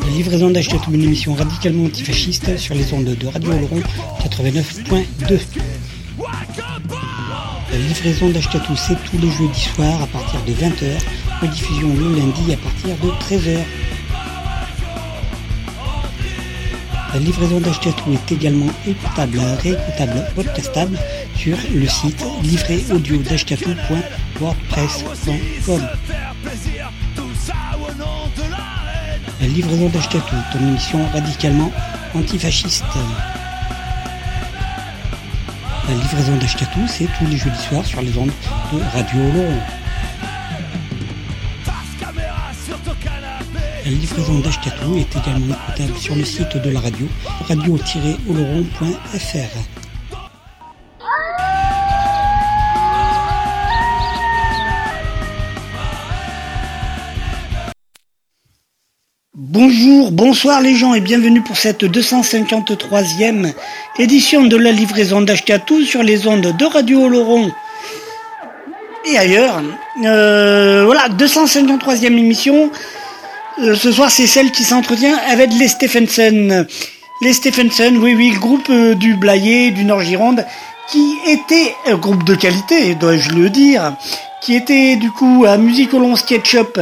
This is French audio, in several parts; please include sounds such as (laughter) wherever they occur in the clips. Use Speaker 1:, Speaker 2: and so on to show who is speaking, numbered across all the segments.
Speaker 1: La livraison d'Achetatou, une émission radicalement antifasciste sur les ondes de Radio Oloron 89.2. La livraison d'Achetatou, c'est tous les jeudis soirs à partir de 20h, rediffusion le lundi à partir de 13h. La livraison d'Achetatou est également écoutable, réécoutable, podcastable sur le site livréaudio.wordpress.com. La livraison d'Achetatou, ton émission radicalement antifasciste. La livraison d'Achetatou, c'est tous les jeudis soirs sur les ondes de Radio Oloron. La livraison d'Achetatou est également écoutable sur le site de la radio, radio-oloron.fr. Bonjour, bonsoir les gens et bienvenue pour cette 253e édition de la livraison d'Achetatou sur les ondes de Radio Oloron et ailleurs. Euh, voilà, 253e émission. Euh, ce soir, c'est celle qui s'entretient avec les Stephenson. Les Stephenson, oui, oui, le groupe euh, du Blayet, du Nord-Gironde, qui était un groupe de qualité, dois-je le dire, qui était du coup à Musicolon Sketchup,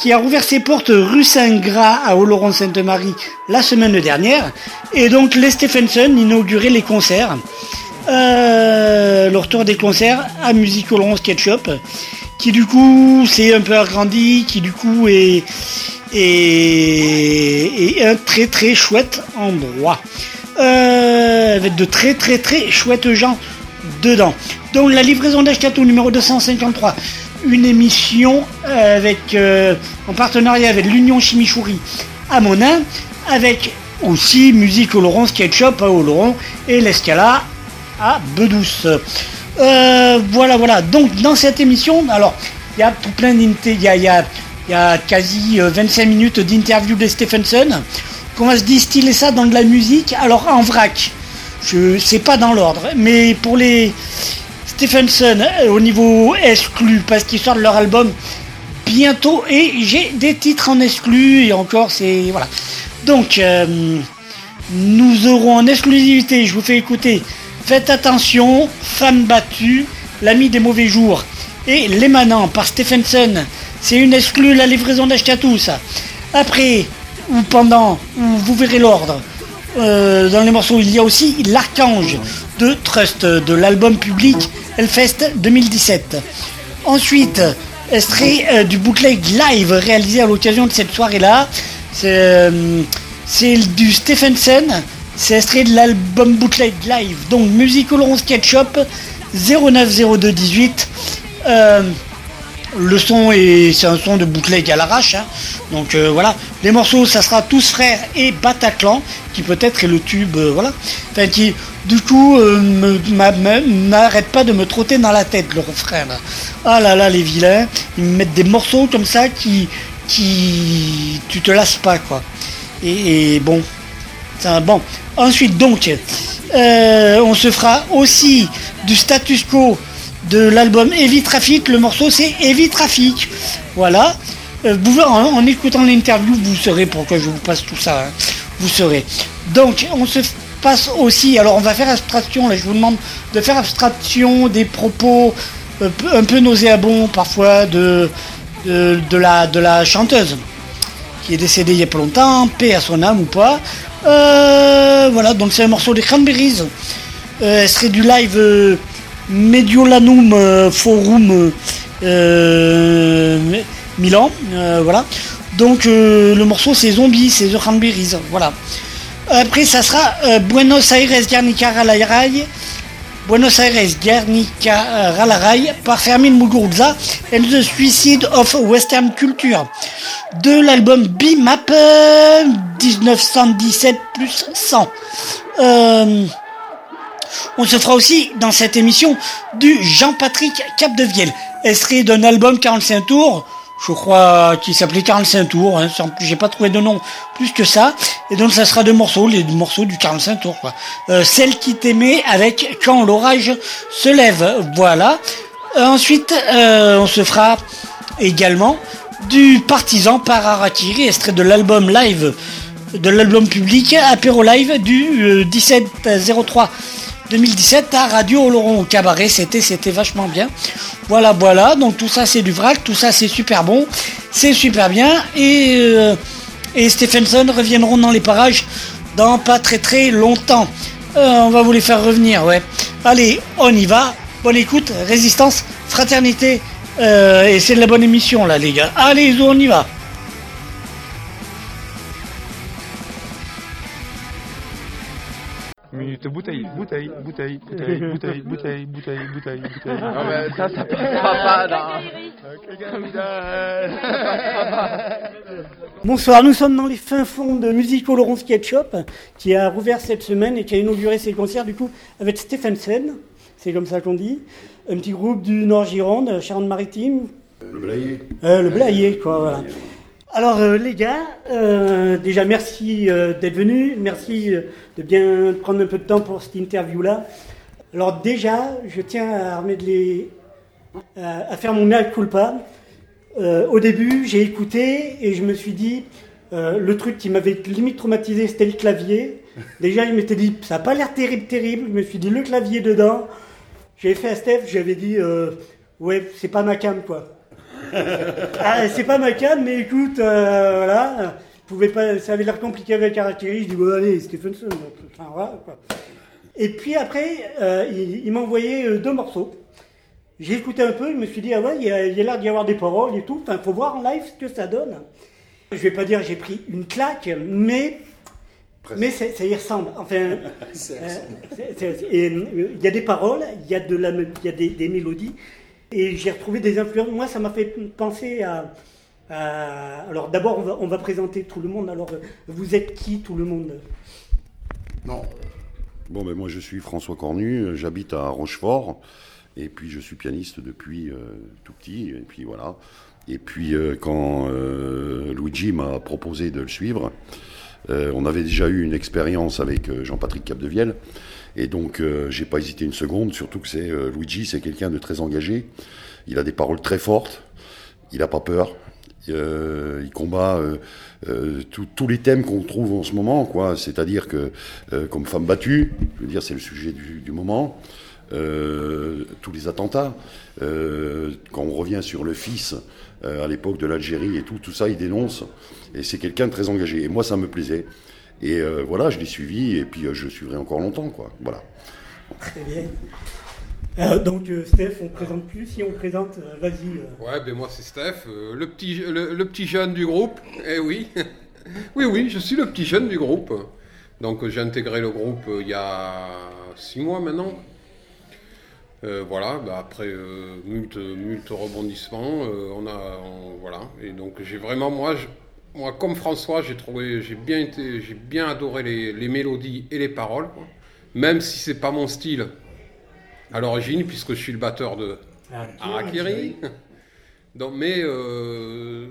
Speaker 1: qui a rouvert ses portes rue Saint-Gras à Oloron-Sainte-Marie la semaine dernière. Et donc, les Stephenson inauguraient les concerts. Euh, le des concerts à Musicolon Sketchup, qui du coup s'est un peu agrandi, qui du coup est et, un très très chouette endroit. Euh, avec de très très très chouettes gens dedans. Donc la livraison d'Ashkato numéro 253, une émission avec euh, en partenariat avec l'Union Chimichouri à Monin, avec aussi Musique Oloron Sketchup à Oloron et l'Escala à Bedouce. Euh, voilà, voilà. Donc dans cette émission, alors il y a tout plein d'inté, il y a, y y a quasi 25 euh, minutes d'interview de Stephenson, qu'on va se distiller ça dans de la musique, alors en vrac. Je sais pas dans l'ordre, mais pour les Stephenson euh, au niveau exclu, parce qu'ils sortent leur album bientôt et j'ai des titres en exclu et encore c'est voilà. Donc euh, nous aurons en exclusivité, je vous fais écouter. Faites attention, femme battue, l'ami des mauvais jours et l'émanant par Stephenson c'est une exclue la livraison d'Achetatou, ça. Après, ou pendant, ou vous verrez l'ordre. Euh, dans les morceaux, il y a aussi l'Archange de Trust, de l'album public Hellfest 2017. Ensuite, extrait euh, du bootleg live réalisé à l'occasion de cette soirée-là. C'est euh, du Stephenson. C'est extrait de l'album bootleg live. Donc, Musical Sketchup 090218 le son est c'est un son de bootleg à l'arrache hein. donc euh, voilà. Les morceaux ça sera tous frères et Bataclan qui peut-être est le tube euh, voilà. Enfin qui du coup euh, m'arrête pas de me trotter dans la tête le refrain ah là là les vilains. Ils me mettent des morceaux comme ça qui qui tu te lasses pas quoi. Et, bon c'est bon. Ensuite donc on se fera aussi du status quo de l'album Heavy Traffic. Le morceau c'est Heavy Traffic. Voilà. Euh, en, écoutant l'interview, vous saurez pourquoi je vous passe tout ça. Hein. Vous saurez. Donc on se passe aussi. Alors on va faire abstraction. Là, je vous demande de faire abstraction des propos euh, un peu nauséabonds parfois de, de, la, de la chanteuse qui est décédée il y a pas longtemps, paix à son âme ou pas. Euh, voilà, donc c'est un morceau des Cranberries. Euh, serait du live Mediolanum euh, Forum euh, Milan, euh, voilà. Donc le morceau c'est Zombie, c'est The Cranberries, voilà. Après ça sera Buenos Aires Guernica Ralaray, Buenos Aires Guernica Ralaray par Fermin Muguruza and the Suicide of Western Culture de l'album B-Map 1917 plus 100. On se fera aussi dans cette émission du Jean-Patrick Capdevielle, extrait d'un album 45 tours, je crois qu'il s'appelait 45 tours, hein, j'ai pas trouvé de nom plus que ça, et donc ça sera deux morceaux, les deux morceaux du 45 tours. Euh, celle qui t'aimait avec Quand l'orage se lève, voilà. Euh, ensuite, euh, on se fera également
Speaker 2: du Partisan par Arakiri, extrait de l'album live, de l'album public Apéro Live du 17-03 2017 à Radio Oloron au cabaret. C'était, vachement bien. Voilà, voilà. Donc tout ça c'est du vrac, tout ça c'est super bon, c'est super bien. Et, euh, et Stephenson reviendront dans les parages dans pas très très longtemps. Euh, on va vous les faire revenir, ouais. Allez, on y va. Bonne écoute, résistance, fraternité. Euh, et c'est de la bonne émission là, les gars. Allez, on y va.
Speaker 3: Bouteille, bouteille, bouteille, bouteille, (laughs) bouteille, bouteille, bouteille, bouteille, bouteille. Ah ben ça, ça passera pas là. (laughs)
Speaker 2: Bonsoir, nous sommes dans les fins fonds de Musique Laurent Sketchup qui a rouvert cette semaine et qui a inauguré ses concerts du coup avec Stephenson, c'est comme ça qu'on dit, un petit groupe du Nord Gironde, Charente-Maritime.
Speaker 4: Le Blayé.
Speaker 2: Euh, le Blayé, quoi, voilà. Alors euh, les gars, euh, déjà merci euh, d'être venus, merci de bien prendre un peu de temps pour cette interview-là. Alors déjà, je tiens à remettre les, à, faire mon mea culpa. Au début, j'ai écouté et je me suis dit, le truc qui m'avait limite traumatisé, c'était le clavier. (laughs) Déjà, je m'étais dit, ça n'a pas l'air terrible, terrible. Je me suis dit, le clavier dedans. J'ai fait à Steph, j'avais dit, ouais, c'est pas ma cam, quoi. (laughs) ah, c'est pas ma cam, mais écoute, euh, voilà. Pouvait pas, ça avait l'air compliqué avec Harakiri. Je dis, bon, allez, Stephenson. Enfin, voilà, quoi. Et puis après, euh, il, il m'a envoyé euh, deux morceaux. J'ai écouté un peu, je me suis dit, ah ouais, il y a, il y a l'air d'y avoir des paroles et tout. Enfin, faut voir en live ce que ça donne. Je vais pas dire j'ai pris une claque, mais, mais ça, y ressemble. Enfin, (laughs) euh, il y a des paroles, il y a, de la, y a des, des mélodies, et j'ai retrouvé des influences. Moi, ça m'a fait penser à. alors, d'abord, on va, présenter tout le monde. Alors, vous êtes qui, tout le monde?
Speaker 4: Non. Bon, ben moi je suis François Cornu, j'habite à Rochefort, et puis je suis pianiste depuis euh, tout petit, et puis voilà. Et puis euh, quand euh, Luigi m'a proposé de le suivre, on avait déjà eu une expérience avec Jean-Patrick Capdevielle, et donc euh, j'ai pas hésité une seconde, surtout que c'est euh, Luigi, c'est quelqu'un de très engagé, il a des paroles très fortes, il n'a pas peur. Euh, il combat euh, tous- les thèmes qu'on trouve en ce moment, quoi. C'est-à-dire que, comme femme battue, je veux dire, c'est le sujet du, du moment. Tous les attentats. Quand on revient sur le fils à l'époque de l'Algérie et tout, tout ça, il dénonce. Et c'est quelqu'un de très engagé. Et moi, ça me plaisait. Et euh, voilà, je l'ai suivi. Et puis, euh, je le suivrai encore longtemps, quoi. Voilà.
Speaker 2: Très bien. Euh, donc, euh, Steph, on présente plus. Si on présente, euh, vas-y. euh.
Speaker 5: Ouais, ben moi c'est Steph, euh, le, petit, le, le petit jeune du groupe. Eh oui, (laughs) oui, oui, je suis le petit jeune du groupe. Donc j'ai intégré le groupe euh, il y a six mois maintenant. Euh, voilà, bah, après euh, multe, multe rebondissements, euh, on a, on- voilà. Et donc j'ai vraiment moi, je- moi comme François, j'ai trouvé, j'ai bien été, j'ai bien adoré les, les mélodies et les paroles, quoi. même si c'est pas mon style à l'origine, puisque je suis le batteur de, Harakiri. Donc, mais euh,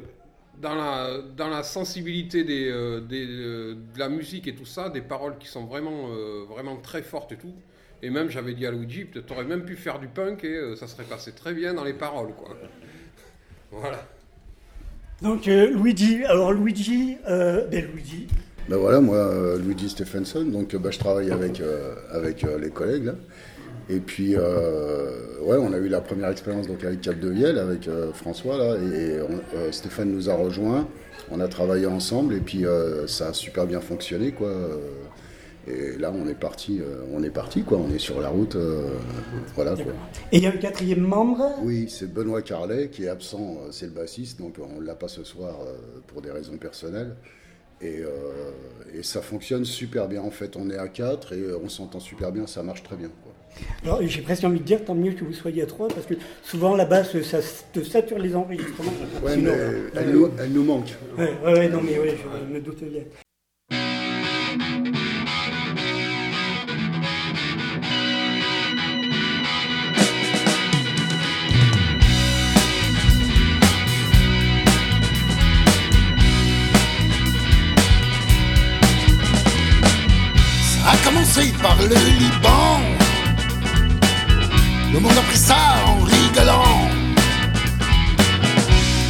Speaker 5: dans, la, dans la sensibilité des, euh, des, euh, de la musique et tout ça, des paroles qui sont vraiment, euh, vraiment très fortes et tout. Et même, j'avais dit à Luigi, peut-être t'aurais même pu faire du punk et euh, ça serait passé très bien dans les paroles, quoi. (laughs) Voilà.
Speaker 2: Donc, euh, Luigi. Alors, Luigi, euh, ben, Luigi.
Speaker 6: Ben voilà, moi, euh, Luigi Stephenson, donc euh, bah, je travaille avec, avec les collègues là. Et puis, ouais, on a eu la première expérience donc avec Capdevielle, avec euh, François là, et Stéphane nous a rejoints. On a travaillé ensemble et puis ça a super bien fonctionné quoi. Et là, on est parti, euh, on est parti quoi. On est sur la route, euh, voilà quoi.
Speaker 2: Et il y a un quatrième membre?
Speaker 6: Oui, c'est Benoît Carlet qui est absent, euh, c'est le bassiste, donc on ne l'a pas ce soir pour des raisons personnelles. Et, euh, et ça fonctionne super bien en fait, on est à 4 et on s'entend super bien, ça marche très bien. quoi.
Speaker 2: Alors, j'ai presque envie de dire, tant mieux que vous soyez à trois, parce que souvent là-bas, ça ça te sature les enregistrements.
Speaker 6: Ouais, mais elle nous, elle nous manque.
Speaker 2: Ouais, ouais, non, mais ouais, je me doute bien.
Speaker 7: Par le Liban. Le monde a pris ça en rigolant.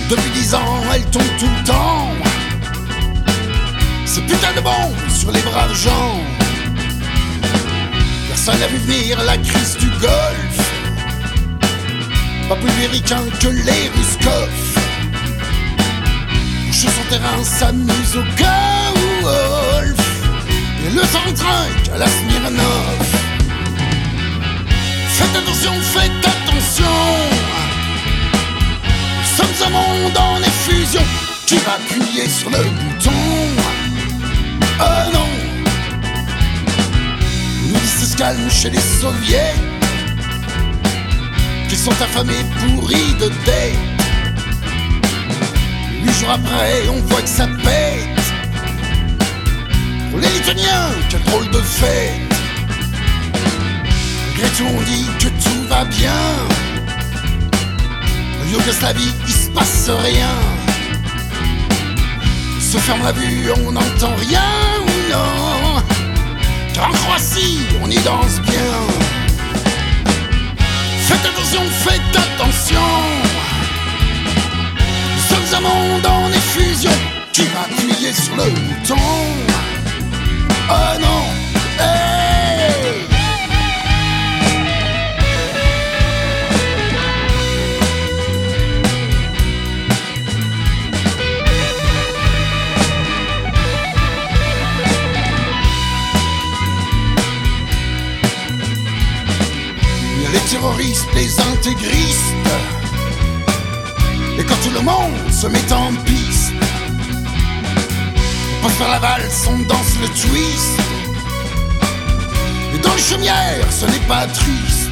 Speaker 7: Depuis dix ans, elles tombent tout le temps. C'est putain de bombes sur les braves gens. Personne n'a vu venir la crise du golf. Pas plus américain que les Ruskov. Sur son terrain s'amuse au golf. Et le sang trinque à la Smirnov. Faites attention, faites attention. Nous sommes un monde en effusion. Qui va appuyer sur le bouton Oh non Nous se calme chez les soviets Qui sont affamés pourris de dette Huit jours après on voit que ça pète les Lituaniens, quel drôle de fête Malgré tout on dit que tout va bien. En Yougoslavie il se passe rien. Se ferme la vue, on n'entend rien ou non? En Croatie, on y danse bien. Faites attention, faites attention. Nous sommes un monde en effusion Qui va appuyer sur le bouton Oh non Il y a les terroristes, les intégristes. Et quand tout le monde se met en piste, pour faire la valse, on danse le twist. Et dans les chaumières, ce n'est pas triste.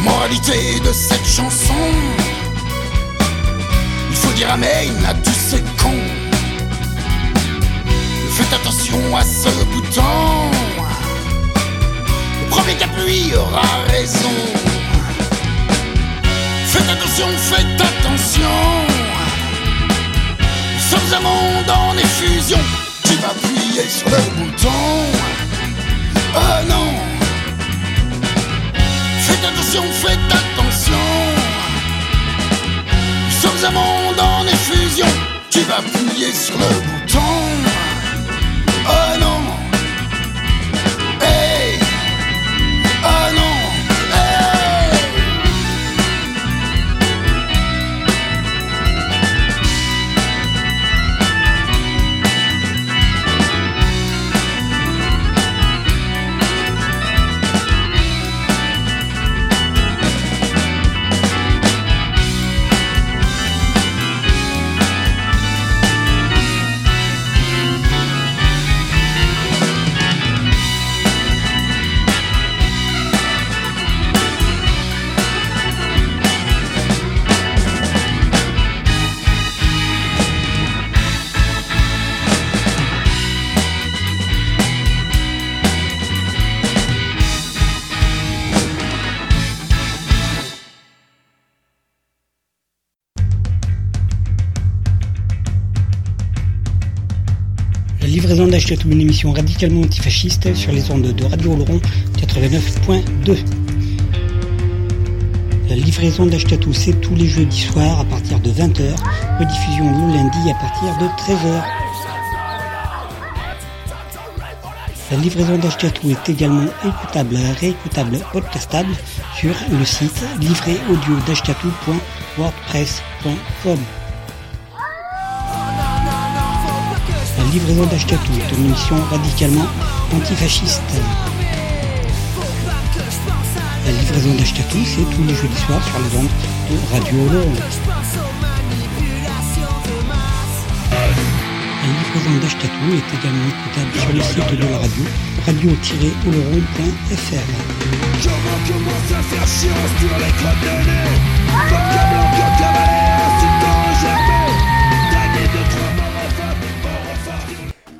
Speaker 7: Moralité de cette chanson, il faut dire amen à tous ces cons. Faites attention à ce bouton. Le premier qui aura raison. Faites attention, faites attention. Un monde en effusion. Qui va appuyer sur le bouton Oh non Faites attention, faites attention. Nous sommes un monde en effusion. Qui va appuyer sur le bouton
Speaker 2: une émission radicalement antifasciste sur les ondes de Radio Oloron 89.2. La livraison d'Achetatou, c'est tous les jeudis soirs à partir de 20h, rediffusion le lundi à partir de 13h. La livraison d'Achetatou est également écoutable, réécoutable, podcastable sur le site livréaudio.wordpress.com. livraison d'Achetatou est une émission radicalement antifasciste. La livraison d'Achetatou, c'est tous les jeudis soirs sur les ondes de Radio Oloron. La livraison d'Achetatou est également écoutable sur le site de la radio, radio-oloron.fr.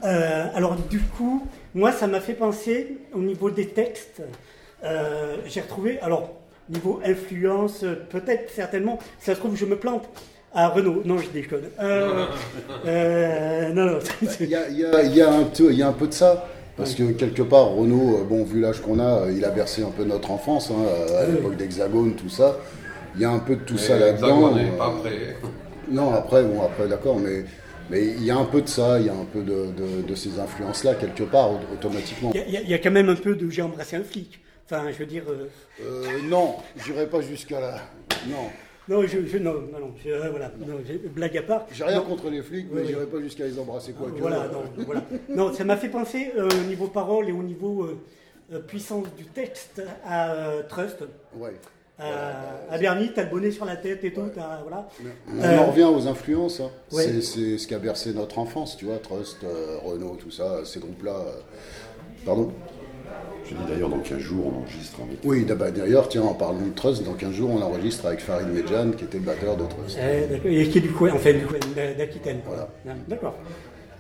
Speaker 2: Euh, alors du coup, moi ça m'a fait penser au niveau des textes. Euh, J'ai retrouvé, alors niveau influence, euh, peut-être certainement, si ça se trouve je me plante. Ah Renault, non je déconne. Euh, euh, non, non.
Speaker 6: Il y a, il y a- y a un peu- il y a un peu de ça. Parce que quelque part, Renault, euh, bon, vu l'âge qu'on a, euh, il a bercé un peu notre enfance, hein, euh, à l'époque d'Hexagone, tout ça. Il y a un peu de tout ça là-dedans.
Speaker 5: Hexagone n'est
Speaker 6: euh,
Speaker 5: pas prêt.
Speaker 6: Non, après, bon, après, d'accord, mais mais il y a un peu de ça, il y a un peu de, de- de ces influences-là quelque part au- automatiquement.
Speaker 2: Il y, a- y y quand même un peu de j'ai embrassé un flic. Enfin, je veux dire. euh,
Speaker 6: Euh, non, j'irai pas jusqu'à là. Non,
Speaker 2: non, je, je- non, non, non, je- euh, voilà, non, blague à part.
Speaker 6: j'ai rien contre les flics, mais
Speaker 2: Oui,
Speaker 6: j'irai pas jusqu'à les embrasser quoi que.
Speaker 2: Voilà, non, voilà. Non, ça m'a fait penser euh, au niveau parole et au niveau euh, puissance du texte à Trust.
Speaker 6: Ouais.
Speaker 2: À, à Bernie, t'as le bonnet sur la tête et tout, t'as- voilà.
Speaker 6: On
Speaker 2: Euh,
Speaker 6: en revient aux influences. hein.
Speaker 2: ouais.
Speaker 6: C'est- C'est ce qui a bercé notre enfance, tu vois, Trust, euh, Renault, tout ça, ces groupes-là. euh. Pardon?
Speaker 4: Je dis d'ailleurs, dans 15 jours, on enregistre avec.
Speaker 6: Oui, d'ailleurs, tiens, en parlant de Trust, dans 15 jours, on enregistre avec Farid Medjan, qui était le batteur de Trust.
Speaker 2: Eh. Et qui est du coin, enfin du coin d'A- d'Aquitaine.
Speaker 6: Voilà.
Speaker 2: Ah, D'accord.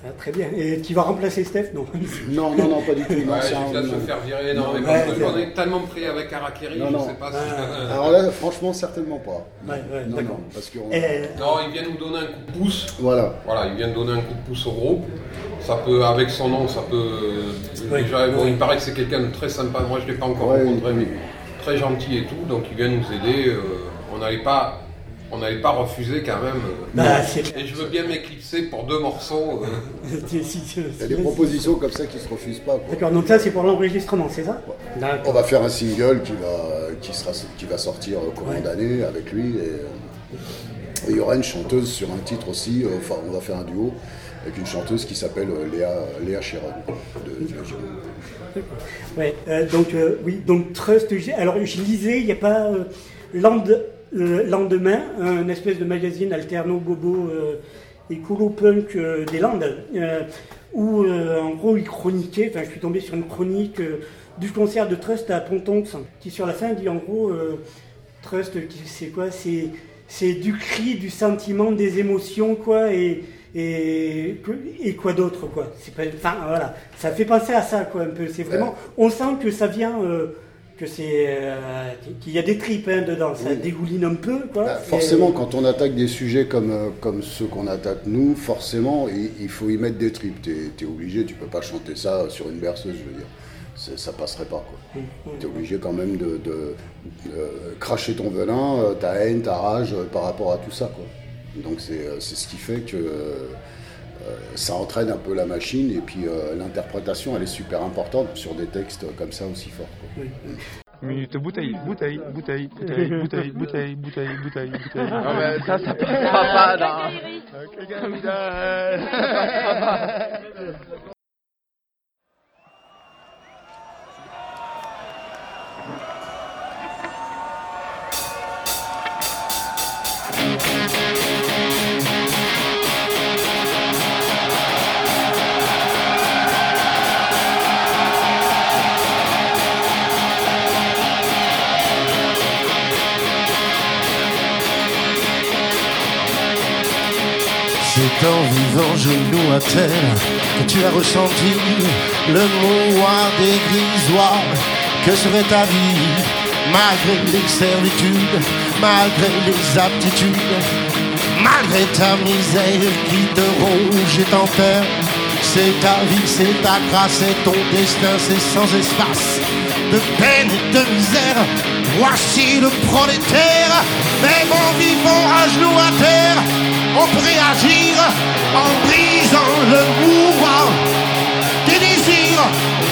Speaker 2: Ah, très bien. Et tu vas remplacer Steph Non. (laughs)
Speaker 6: Non, non, non, pas du tout. Non,
Speaker 5: Ouais,
Speaker 6: un-
Speaker 5: jusqu'à se faire virer, non, mais
Speaker 2: Ouais,
Speaker 5: parce ai tellement pris avec Harakiri,
Speaker 6: Non,
Speaker 5: je
Speaker 6: non.
Speaker 5: sais pas si.
Speaker 2: Ah.
Speaker 6: Alors là, franchement, certainement pas.
Speaker 2: Ouais, ouais,
Speaker 6: Non,
Speaker 2: d'accord.
Speaker 6: non, parce que
Speaker 5: Non, il vient nous donner un coup de pouce.
Speaker 6: voilà.
Speaker 5: Voilà, il vient de donner un coup de pouce au groupe. Ça peut, avec son nom, ça peut.
Speaker 2: Oui.
Speaker 5: Déjà, bon, il paraît que c'est quelqu'un de très sympa. Moi, je ne l'ai pas encore
Speaker 6: Ouais,
Speaker 5: rencontré,
Speaker 6: oui.
Speaker 5: mais très gentil et tout. Donc, il vient nous aider. euh, on n'allait pas, on n'allait pas refuser quand même. euh.
Speaker 2: bah,
Speaker 5: Et je veux bien m'éclipser pour deux morceaux. euh. (laughs)
Speaker 2: si- si- si-
Speaker 6: Il y a des propositions comme ça qui se refusent pas.
Speaker 2: D'accord, donc ça c'est pour l'enregistrement, c'est ça
Speaker 6: On va faire un single qui va, qui sera, qui va sortir au courant d'année avec lui. Et, euh, et il y aura une chanteuse sur un titre aussi. euh, Enfin, on va faire un duo avec une chanteuse qui s'appelle euh, Léa, Léa Chiron. de- de-
Speaker 2: Ouais, euh, donc euh, oui, donc Trust. Alors je lisais, il n'y a pas euh, Land- euh, lendemain, un espèce de magazine alterno bobo euh, euh, des Landes, euh, où en gros il chroniquait. Enfin, je suis tombé sur une chronique du concert de Trust à Pontonx, qui sur la fin dit en gros Trust, c'est quoi C'est c'est du cri, du sentiment, des émotions, quoi, et et, et quoi d'autre, quoi. C'est pas, enfin voilà, ça fait penser à ça, quoi, un peu. C'est vraiment, on sent que ça vient, euh, que c'est, euh, qu'il y a des tripes hein, dedans, ça
Speaker 6: Oui.
Speaker 2: dégouline un peu, quoi.
Speaker 6: Bah, forcément, quand on attaque des sujets comme, euh, comme ceux qu'on attaque nous, forcément, il, il faut y mettre des tripes. T'es es obligé, tu peux pas chanter ça sur une berceuse, je veux dire. Ça passerait pas, quoi. T'es obligé quand même de, de- de cracher ton venin, euh, ta haine, ta rage euh, par rapport à tout ça, quoi. Donc c'est euh, ce qui fait que euh, euh, ça entraîne un peu la machine et puis euh, l'interprétation, elle est super importante sur des textes comme ça aussi forts. quoi.
Speaker 3: Minute bouteille, bouteille, bouteille, bouteille, (laughs) bouteille, bouteille, bouteille, bouteille, bouteille. Non mais ça, ça passera pas dans... (laughs)
Speaker 8: C'est en vivant genou à terre que tu as ressenti le mouvoir des grisoirs. Que serait ta vie malgré les servitudes, malgré les aptitudes, malgré ta misère qui te ronge et t'enferme? C'est ta vie, c'est ta grâce, c'est ton destin, c'est sans espace de peine et de misère. Voici le prolétaire, même en vivant à genoux à terre, on peut réagir en brisant le mouvement des désirs,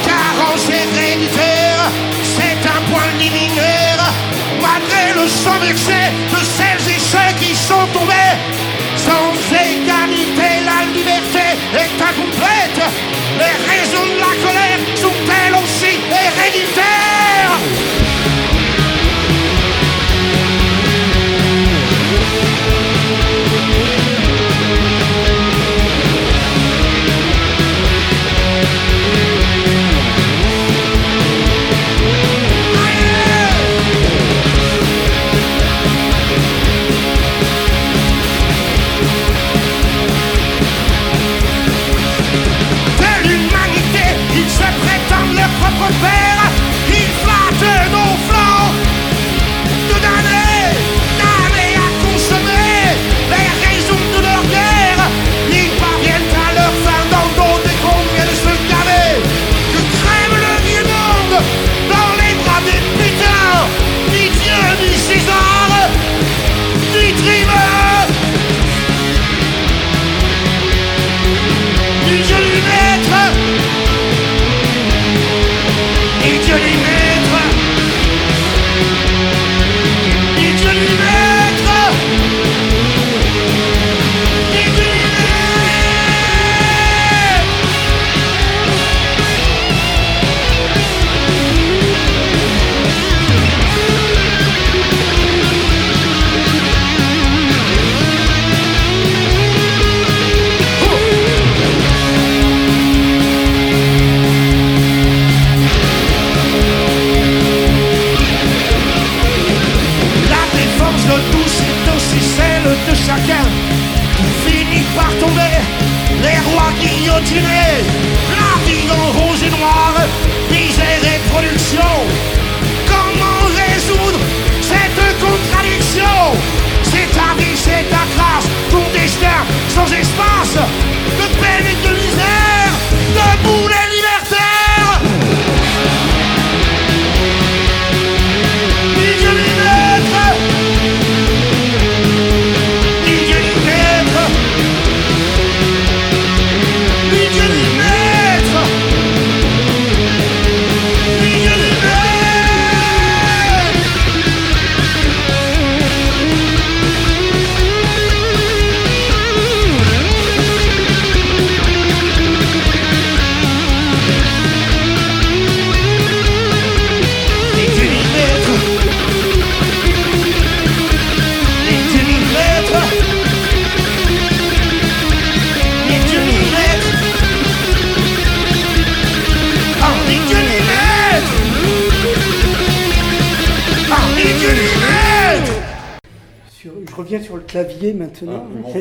Speaker 8: car en héréditaire, c'est un point liminaire, malgré le sang vexé de celles et ceux qui sont tombés. Sans égalité, la liberté est incomplète. Les raisons de la colère sont-elles aussi héréditaires? Rafa Corbeiro! chacun finit
Speaker 7: par tomber, les rois guillotinés, la vie en rouge et noir, misère et production. Comment résoudre cette contradiction? C'est ta vie, c'est ta classe, ton destin sans espace.
Speaker 2: Maintenant. (laughs)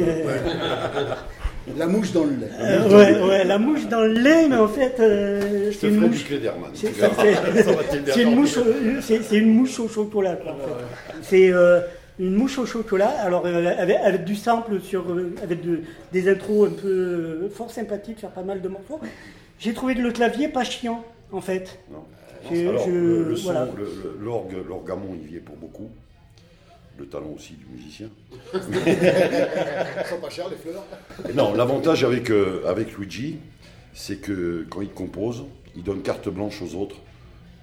Speaker 6: La mouche dans le lait.
Speaker 2: Euh, ouais, ouais, la mouche dans le lait, mais en fait, euh, c'est une mouche. C'est une mouche, c'est une mouche au chocolat. quoi, en fait. C'est euh, une mouche au chocolat. Alors euh, avec, avec du sample sur, euh, avec de- des intros un peu fort sympathiques, faire pas mal de morceaux. J'ai trouvé le clavier pas chiant, en fait.
Speaker 4: Non.
Speaker 2: Je-
Speaker 4: Alors,
Speaker 2: je-
Speaker 4: le, le son,
Speaker 2: voilà.
Speaker 4: l'orgue, l'orgamon, il y est pour beaucoup. Le talent aussi du musicien.
Speaker 6: Ils (laughs) sont pas chers les fleurs.
Speaker 4: Non, l'avantage avec, euh, avec Luigi, c'est que quand il compose, il donne carte blanche aux autres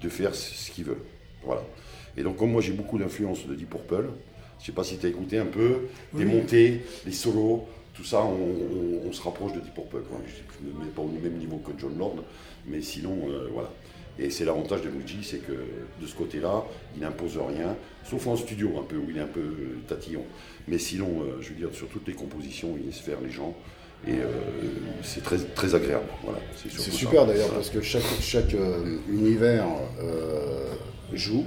Speaker 4: de faire ce qu'ils veulent. Voilà. Et donc, comme moi j'ai beaucoup d'influence de Deep Purple, je sais pas si tu as écouté un peu, les montées, les solos, tout ça, on, on- on se rapproche de Deep Purple. quoi. Je ne me mets pas au même niveau que John Lord, mais sinon, euh, voilà. Et c'est l'avantage de Luigi, c'est que de ce côté-là, il n'impose rien, sauf en studio un peu, où il est un peu euh, tatillon. Mais sinon, euh, je veux dire, sur toutes les compositions, il laisse faire les gens. Et euh, c'est très, très agréable. Voilà, c'est
Speaker 6: super d'ailleurs parce que chaque, chaque euh, univers euh, joue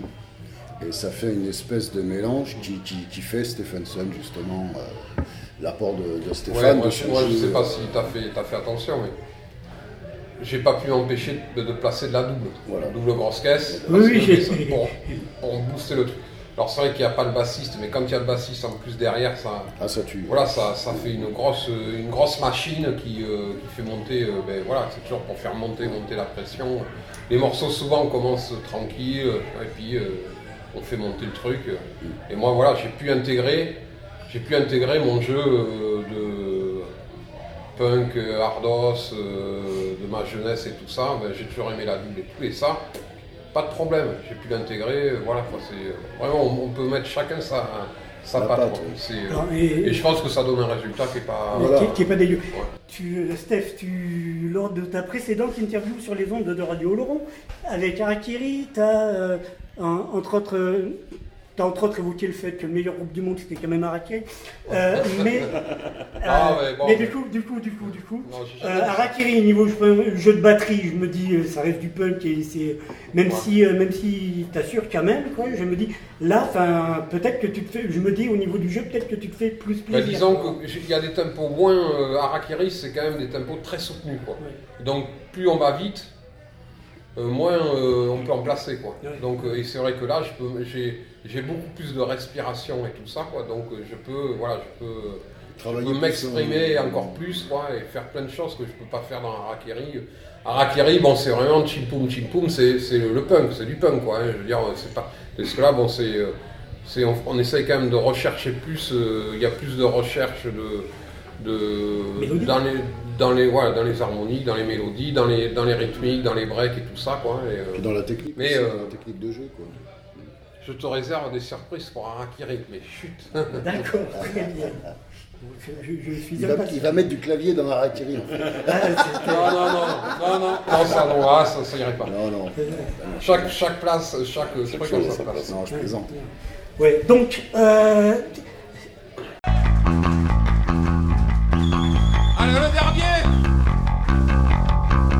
Speaker 6: et ça fait une espèce de mélange qui, qui, qui fait Stephenson justement euh, l'apport de, de
Speaker 5: Ouais, moi,
Speaker 6: de
Speaker 5: je,
Speaker 6: son
Speaker 5: moi, je
Speaker 6: jeu.
Speaker 5: sais pas si t'as fait, t'as fait attention, mais j'ai pas pu m'empêcher de, de placer de la double.
Speaker 6: Voilà.
Speaker 5: Double grosse caisse.
Speaker 2: Oui, oui,
Speaker 5: pour, pour booster le truc. Alors c'est vrai qu'il n'y a pas le bassiste, mais quand il y a le bassiste en plus derrière, ça,
Speaker 6: Ah ça tue.
Speaker 5: voilà, ça, ça fait une grosse, une grosse machine qui, euh, qui fait monter, euh, ben voilà, c'est toujours pour faire monter, monter la pression. Les morceaux souvent commencent tranquilles, et puis euh, on fait monter le truc. Et moi voilà, j'ai pu intégrer, j'ai pu intégrer mon jeu de punk, euh, hardos, euh, de ma jeunesse et tout ça. Ben, j'ai toujours aimé la double et tout, et ça, pas de problème, j'ai pu l'intégrer. euh, Voilà, quoi, c'est euh, vraiment, on, on peut mettre chacun sa, sa patte.
Speaker 6: patte,
Speaker 5: quoi.
Speaker 6: oui.
Speaker 5: C'est, euh,
Speaker 2: Alors, et-
Speaker 5: et je pense que ça donne un résultat qui est pas.
Speaker 6: Voilà.
Speaker 2: qui, qui est pas dégueu. Tu, euh, Steph, tu, lors de ta précédente interview sur les ondes de Radio Laurent, avec Harakiri, tu as, entre autres, euh, t'as entre autres évoqué le fait que le meilleur groupe du monde c'était quand même Harakiri. Euh, (laughs) mais,
Speaker 5: Ah,
Speaker 2: euh,
Speaker 5: ouais, bon,
Speaker 2: mais
Speaker 5: mais-
Speaker 2: du coup, du coup, du coup, du coup,
Speaker 5: Non,
Speaker 2: euh. Harakiri niveau jeu, jeu de batterie, je me dis euh, ça reste du punk et c'est même
Speaker 5: Ouais.
Speaker 2: si même si t'assures quand même quoi, je me dis là, enfin peut-être que tu te fais, je me dis au niveau du jeu peut-être que tu te fais plus
Speaker 5: Bah,
Speaker 2: plaisir.
Speaker 5: disons qu'il y a des tempos moins. Harakiri, c'est quand même des tempos très soutenus. Quoi. Donc, plus on va vite, moins euh, on peut en placer. Quoi. Donc, euh, et c'est vrai que là, je peux- j'ai j'ai beaucoup plus de respiration et tout ça. Quoi. Donc, euh, je peux, voilà, je peux, je m'exprimer encore plus quoi, et faire plein de choses que je peux pas faire dans Harakiri. Harakiri, bon, c'est vraiment chimpoum chimpoum, c'est c'est le, punk, c'est du punk. Quoi, hein. Je veux dire, c'est pas. Parce que là, bon, c'est. euh, c'est- on, on essaye quand même de rechercher plus, euh, il y a plus de recherche de, de dans, les, dans, les, voilà, dans les harmonies, dans les mélodies, dans les, dans les rythmiques, dans les breaks et tout ça. Quoi, et, euh,
Speaker 6: dans la technique,
Speaker 5: Mais,
Speaker 6: aussi,
Speaker 5: euh,
Speaker 6: dans la technique de jeu quoi.
Speaker 5: je te réserve des surprises pour Harakiri, mais chut (laughs)
Speaker 2: D'accord, très bien. Je, je- suis
Speaker 6: Il va, il va mettre du clavier dans en fait.
Speaker 2: Ah,
Speaker 5: Non, non, non, non, non, non, ça, non, ah, ça, ça irait pas.
Speaker 6: Non, non.
Speaker 5: Chaque, chaque place, chaque truc
Speaker 4: chose
Speaker 5: a
Speaker 4: à
Speaker 5: sa
Speaker 4: sa
Speaker 5: place.
Speaker 6: Non, je plaisante.
Speaker 2: Ouais, donc, euh,
Speaker 9: le dernier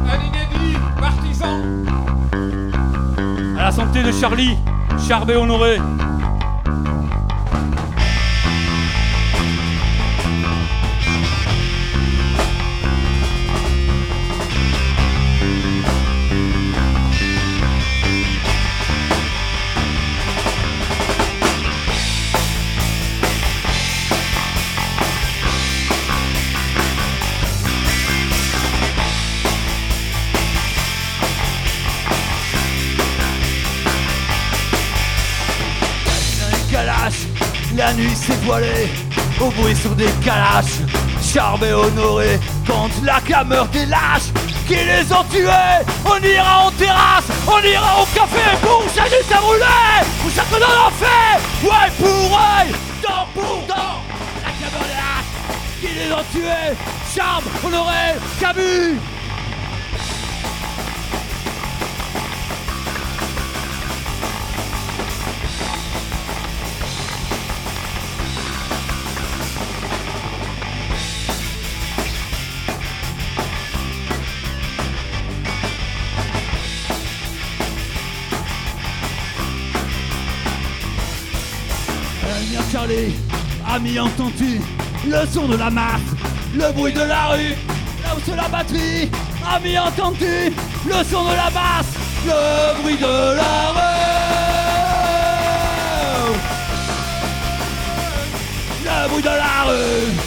Speaker 9: Un inédit, partisan
Speaker 10: À la santé de Charlie, Charbet honoré.
Speaker 11: La nuit s'est voilée au bruit sur des calaches. Charbé honoré contre la clameur des lâches qui les ont tués. On ira en terrasse, on ira au café pour changer sa brûler. Ou chaque dans l'enfer, ouais pour œil, dent pour dent. La clameur des lâches qui les ont tués. Charme, honoré, Camus. Ami entends-tu le son de la masse, le bruit de la rue, là où c'est la batterie. Ami entends-tu le son de la basse, le bruit de la rue. Le bruit de la rue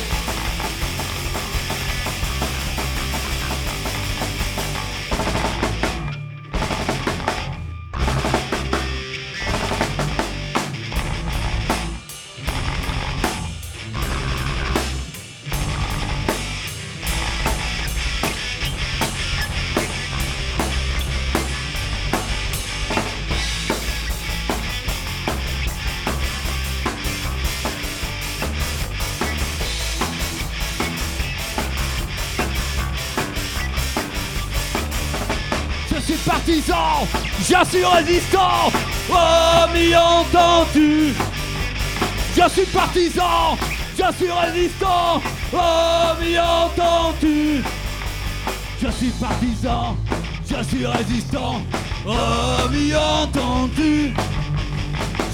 Speaker 11: je suis résistant, oh m'y entends-tu? Je suis partisan, je suis résistant, oh m'y entends-tu? Je suis partisan, je suis résistant, oh m'y entends-tu?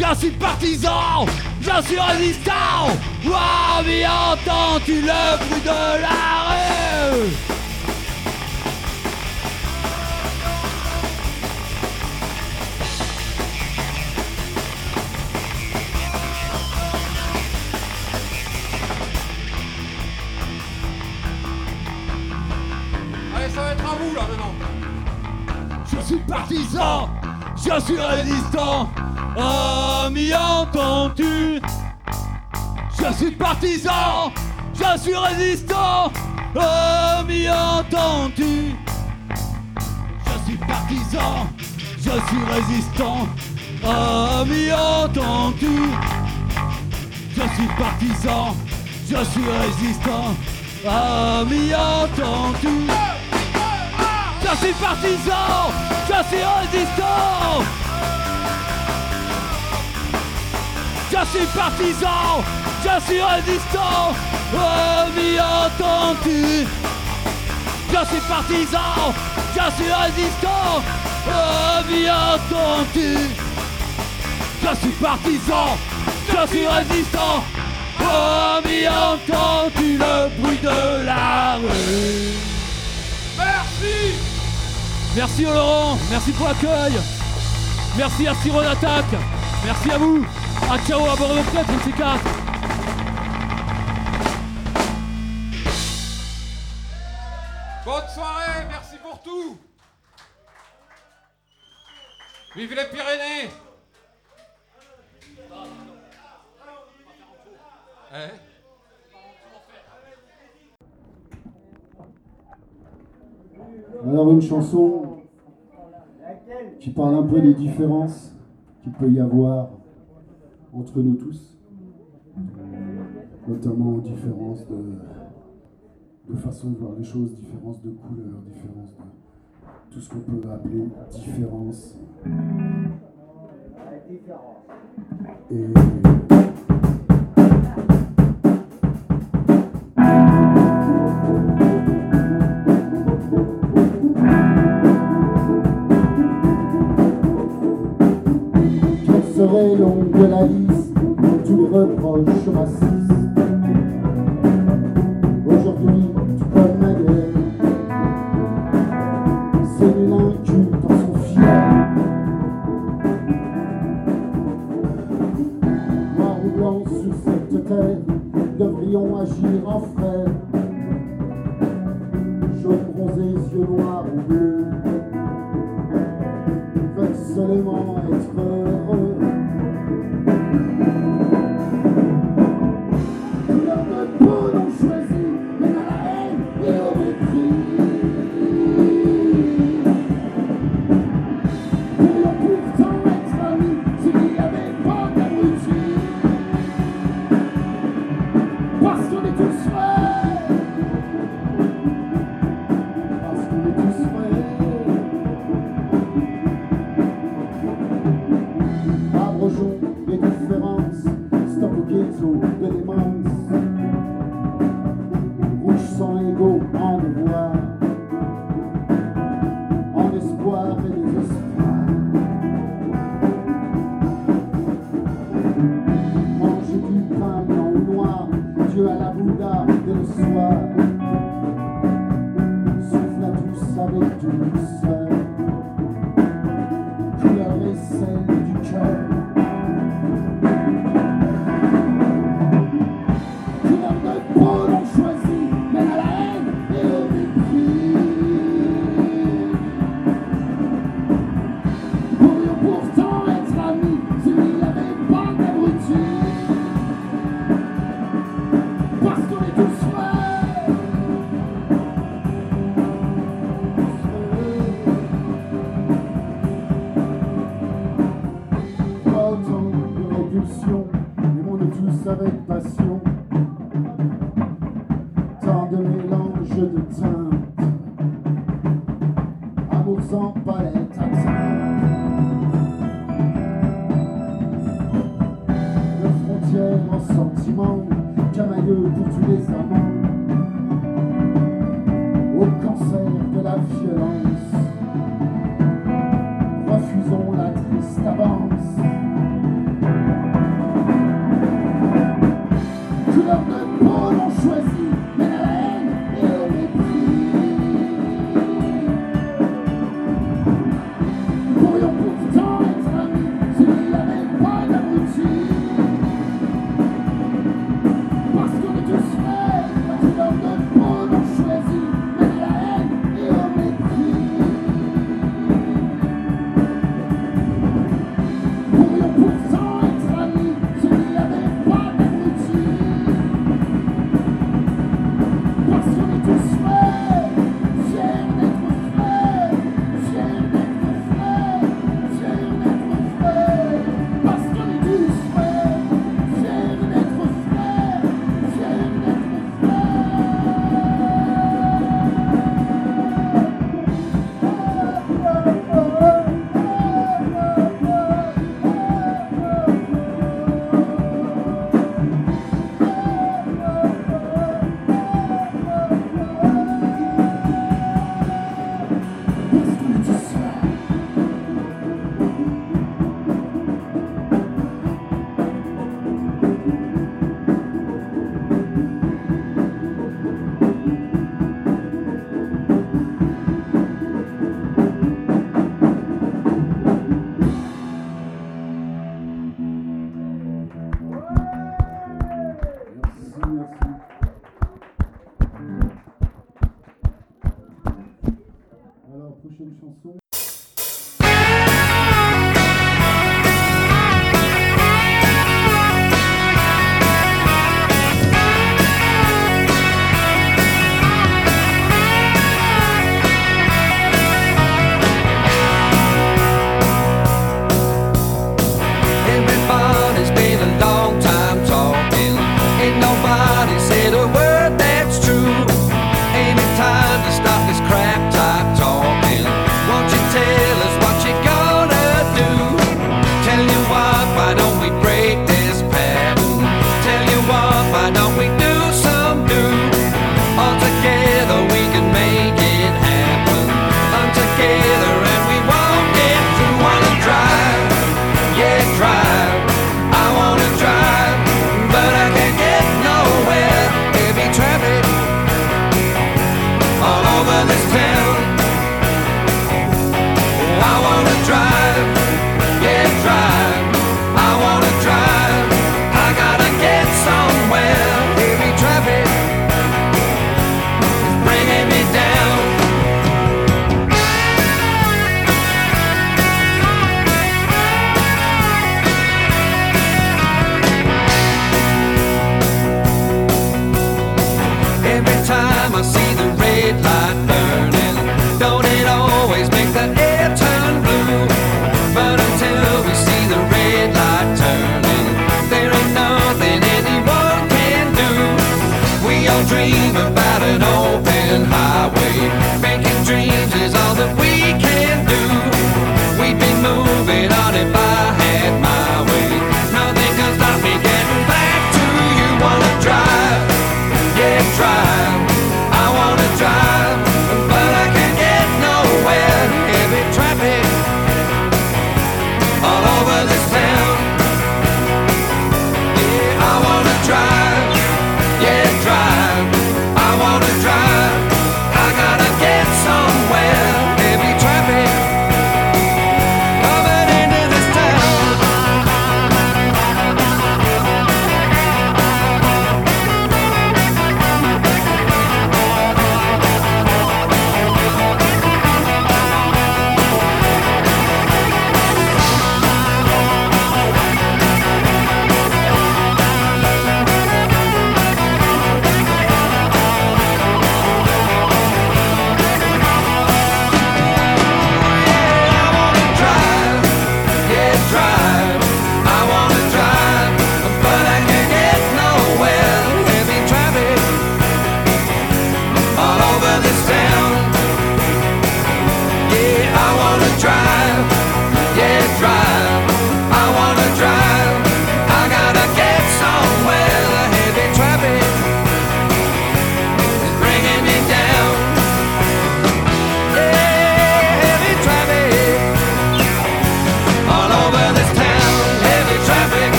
Speaker 11: Je suis partisan, je suis résistant, oh m'y entends-tu le bruit de la rue? Suis résistant. Oh, m'y entends-tu? Je suis partisan, je suis résistant. Oh, m'y entends-tu? Je suis partisan, je suis résistant. Oh, m'y entends-tu? Je suis partisan, je suis résistant. Oh, m'y entends-tu? Je suis partisan, je suis résistant. Je suis partisan, je suis résistant. Oh, m'y entends-tu Je suis partisan, je suis résistant. Oh, m'y entends-tu Je suis partisan, je suis résistant. Oh, m'y entends-tu le bruit de la rue
Speaker 9: Merci
Speaker 12: Merci au Laurent, merci pour l'accueil. Merci à Siron Attack. Merci à vous. À ciao à Bordeaux peut-être, on ces quatre.
Speaker 9: Bonne soirée, merci pour tout. Vive les Pyrénées. Hein?
Speaker 13: Alors une chanson qui parle un peu des différences qu'il peut y avoir entre nous tous, notamment différences de, de façon de voir les choses, différences de couleur, différences de tout ce qu'on peut appeler différence. Serait longue de la liste du reproche raciste Aujourd'hui,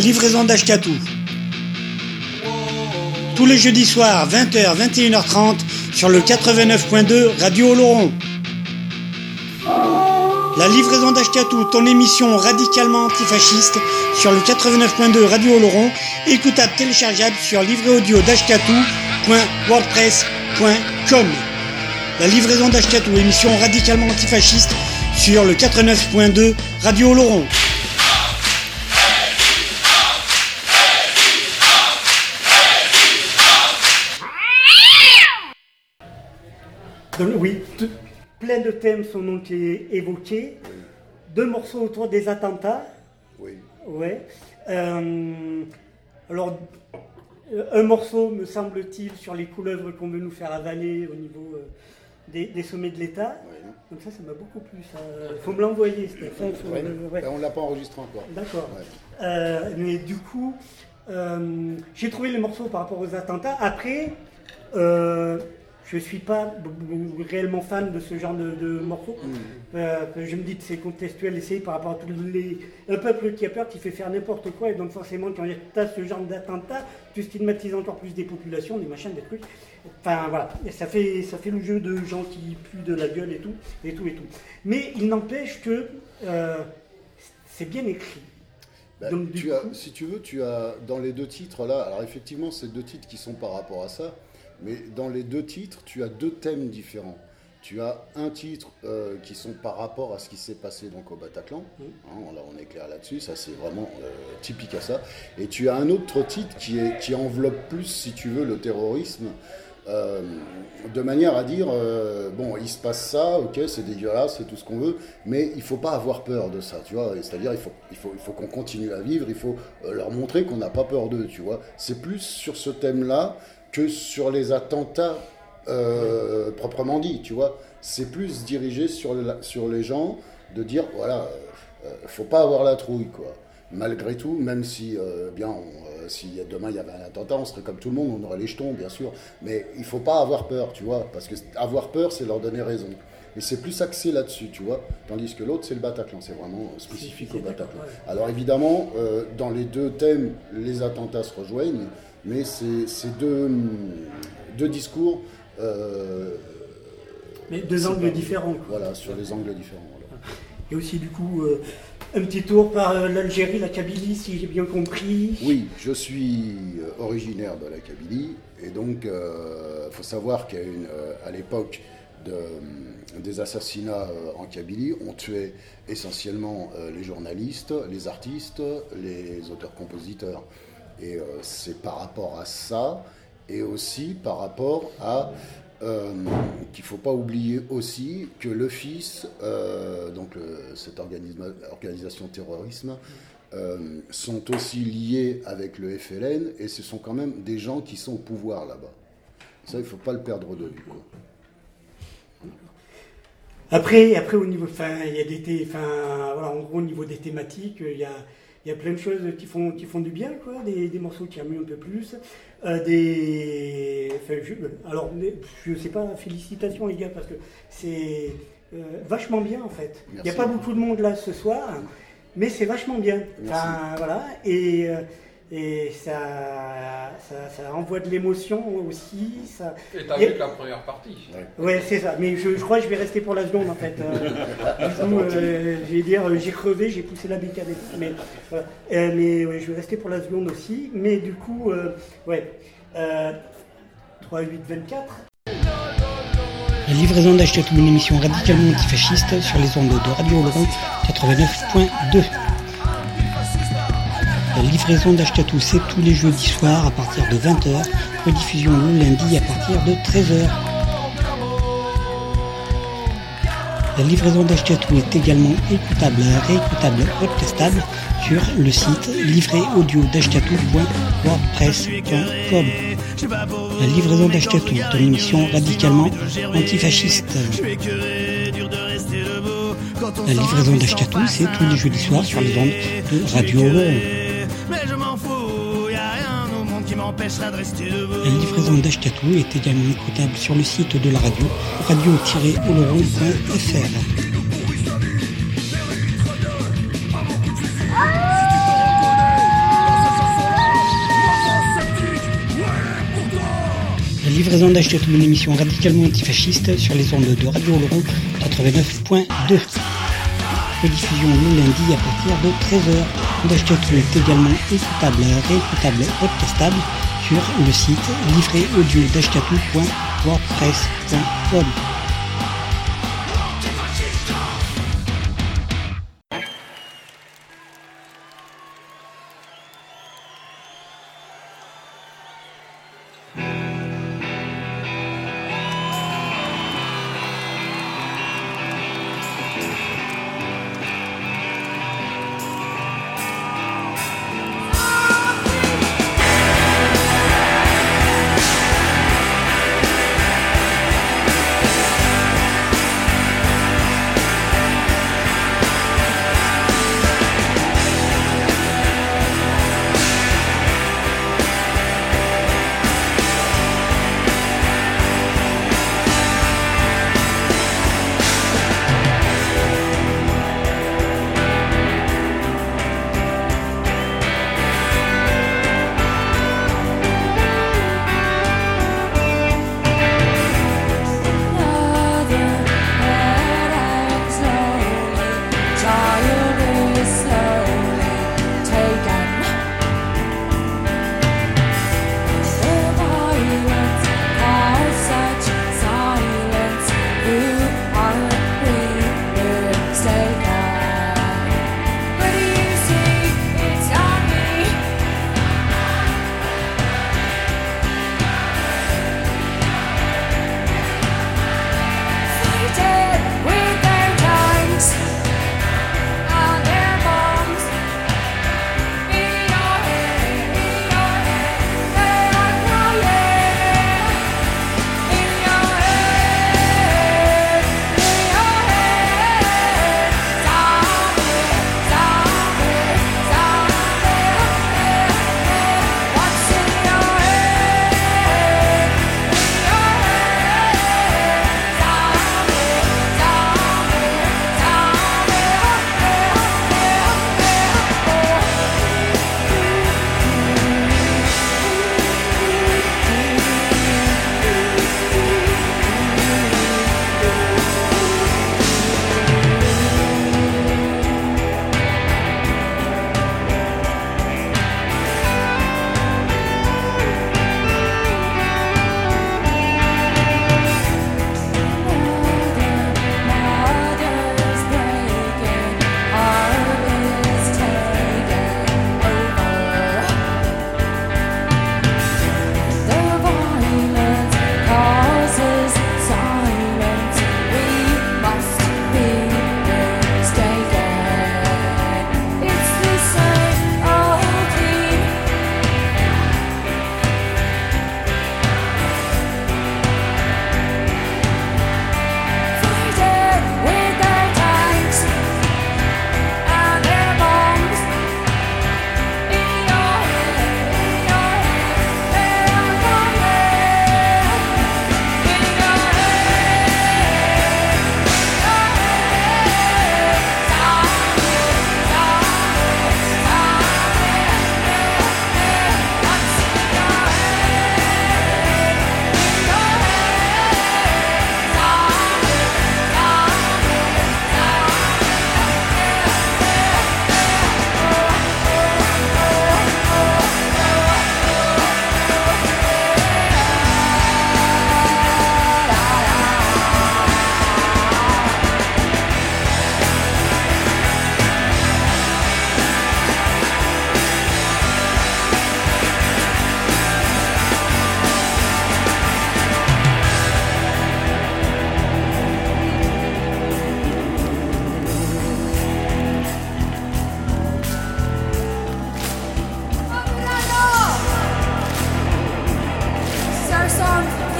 Speaker 2: livraison d'Ashkatou. Tous les jeudis soirs, 20h, 21h30, sur le 89.2 Radio Oloron. La livraison d'Ashkatou, ton émission radicalement antifasciste, sur le 89.2 Radio Oloron, écoutable téléchargeable sur livréaudio.wordpress.com. La livraison d'Ashkatou, émission radicalement antifasciste, sur le 89.2 Radio Oloron. Oui, plein de thèmes sont donc évoqués. Deux morceaux autour des attentats.
Speaker 6: Oui.
Speaker 2: Ouais. Euh, alors, euh, un morceau, me semble-t-il, sur les couleuvres qu'on veut nous faire avaler au niveau euh, des, des sommets de l'État. Donc ça, ça m'a beaucoup plu. Il faut me l'envoyer, Stéphane. faut-
Speaker 6: Ouais.
Speaker 2: ouais.
Speaker 6: Ben, on l'a pas enregistré encore.
Speaker 2: D'accord.
Speaker 6: Ouais.
Speaker 2: Euh, mais du coup, j'ai trouvé les morceaux par rapport aux attentats. Après, je ne suis pas réellement fan de ce genre de, de morceaux. Euh, je me dis que c'est contextuel, essayer par rapport à tous les... Un peuple qui a peur, qui fait faire n'importe quoi, et donc forcément, quand il y a ce genre d'attentat, tu stigmatises encore plus des populations, des machins, des trucs. Enfin voilà, Et ça fait, ça fait le jeu de gens qui puent de la gueule et tout, et tout, et tout. Mais il n'empêche que euh, c'est bien écrit.
Speaker 6: Bah,
Speaker 2: Donc,
Speaker 6: as, si tu veux, tu as dans les deux titres là, alors effectivement, c'est deux titres qui sont par rapport à ça, mais dans les deux titres, tu as deux thèmes différents. Tu as un titre euh, qui sont par rapport à ce qui s'est passé donc au Bataclan, hein, là on est clair là-dessus, ça c'est vraiment euh, typique à ça. Et tu as un autre titre qui, est, qui enveloppe plus, si tu veux, le terrorisme, euh, de manière à dire euh, bon, il se passe ça, ok, c'est dégueulasse, c'est tout ce qu'on veut, mais il faut pas avoir peur de ça, tu vois. C'est-à-dire, il faut, il faut, il faut qu'on continue à vivre, il faut leur montrer qu'on n'a pas peur d'eux, tu vois. C'est plus sur ce thème-là que sur les attentats euh, proprement dit, tu vois. C'est plus dirigé sur, sur les gens de dire voilà, euh, euh, faut pas avoir la trouille, quoi. Malgré tout, même si, euh, bien, on, euh, si demain il y avait un attentat, on serait comme tout le monde, on aurait les jetons, bien sûr. Mais il faut pas avoir peur, tu vois, parce que avoir peur, c'est leur donner raison. Et c'est plus axé là-dessus, tu vois. Tandis que l'autre, c'est le Bataclan, c'est vraiment spécifique au Bataclan. Alors évidemment, dans les deux thèmes, les attentats se rejoignent, mais c'est deux, deux discours. euh,
Speaker 2: Mais deux angles
Speaker 6: séparés.
Speaker 2: différents, quoi.
Speaker 6: Voilà, sur les angles différents. voilà.
Speaker 2: Et aussi, du coup, euh, un petit tour par euh, l'Algérie, la Kabylie, si j'ai bien compris.
Speaker 6: Oui, je suis originaire de la Kabylie et donc il faut savoir qu'à l'époque de, des assassinats en Kabylie, on tuait essentiellement les journalistes, les artistes, les auteurs-compositeurs. Et euh, c'est par rapport à ça et aussi par rapport à euh, qu'il ne faut pas oublier aussi que fils, euh, donc cette organisation terrorisme, sont aussi liés avec le FLN et ce sont quand même des gens qui sont au pouvoir là-bas. Ça, il ne faut pas le perdre de vue.
Speaker 2: Après, après au niveau, enfin, il y a des, au niveau des thématiques, il y a, il y a plein de choses qui font, qui font du bien, quoi. Des, des morceaux qui amusent un peu plus, Euh, des, enfin, je, alors, je sais pas, félicitations les gars, parce que c'est euh, vachement bien en fait. Il n'y a pas beaucoup de monde là ce soir, mais c'est vachement bien. Enfin, voilà, et euh, et ça, ça, ça envoie de l'émotion aussi. Ça,
Speaker 5: Et t'as vu que la première partie.
Speaker 2: Ouais, c'est ça. Mais je, je crois que je vais rester pour la seconde en fait. Euh, (laughs) du coup, euh, je vais dire, euh, j'ai crevé, j'ai poussé la bécane. Mais, voilà. Euh, mais ouais, je vais rester pour la seconde aussi. Mais du coup, euh, ouais. Euh, 3, 8, 24. La livraison d'Achetatou, une émission radicalement antifasciste sur les ondes de Radio Oloron 89.2. La livraison d'Achetatou, c'est tous les jeudis soirs à partir de 20h, rediffusion le lundi à partir de 13h. La livraison d'Achetatou est également écoutable, réécoutable, podcastable sur le site livréaudio.wordpress.com. La livraison d'Achetatou est une émission radicalement antifasciste. La livraison d'Achetatou, c'est tous les jeudis soirs sur les ondes de Radio Oloron. La livraison d'Ashkatou est également écoutable sur le site de la radio, radio-oloron.fr.
Speaker 14: La livraison d'Ashkatou, une émission radicalement antifasciste sur les ondes de Radio Oloron 89.2 rediffusion le lundi à partir de 13h. D'acheter est également écoutable, réécoutable, podcastable sur le site livréaudio.wordpress.com.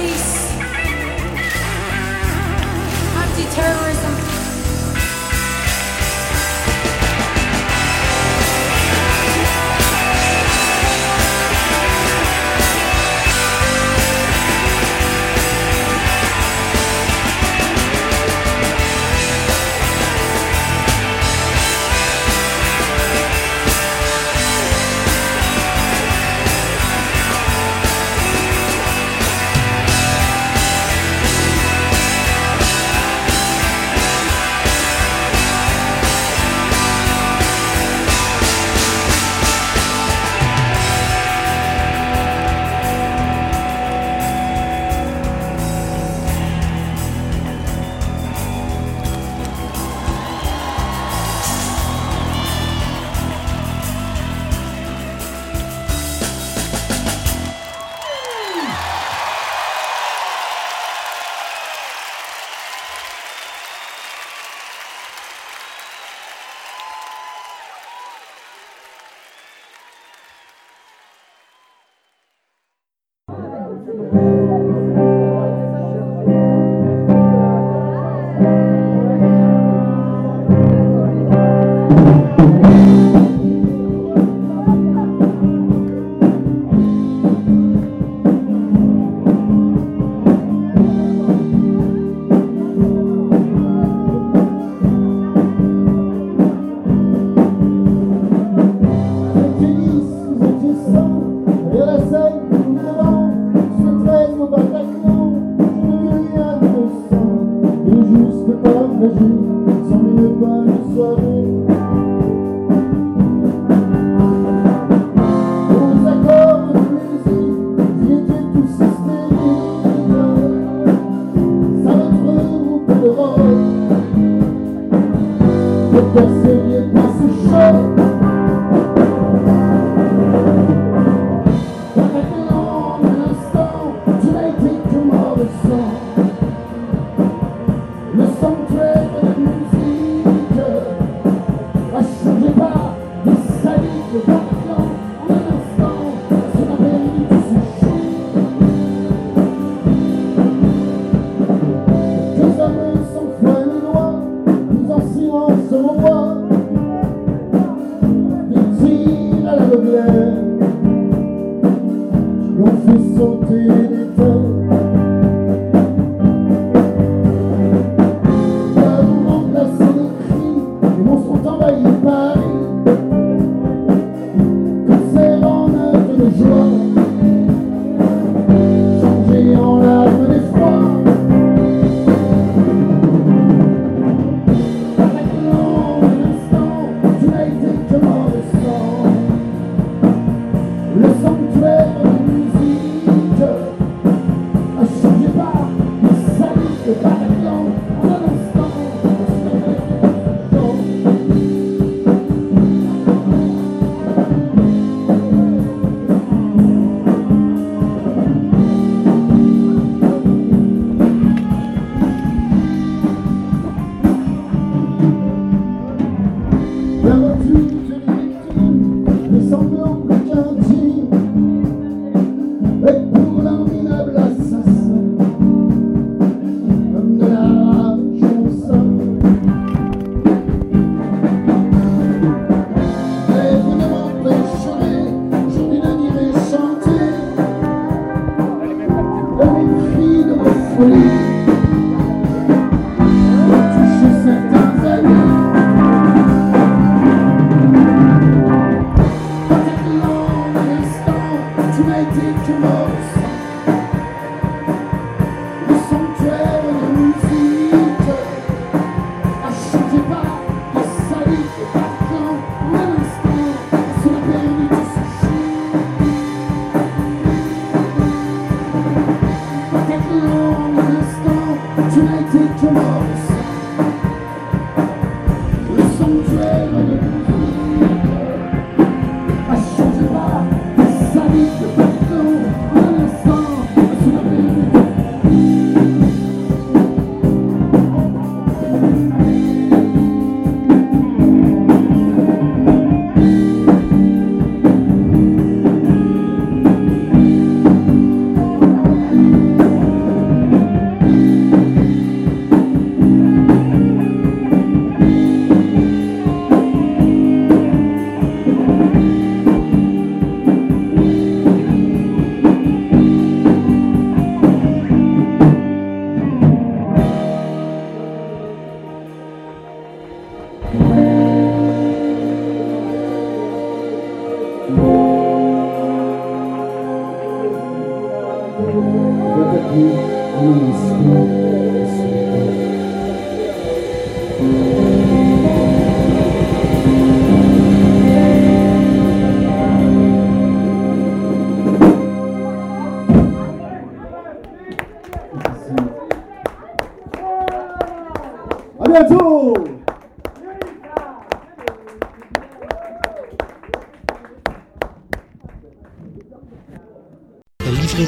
Speaker 15: police, anti
Speaker 13: terrorists.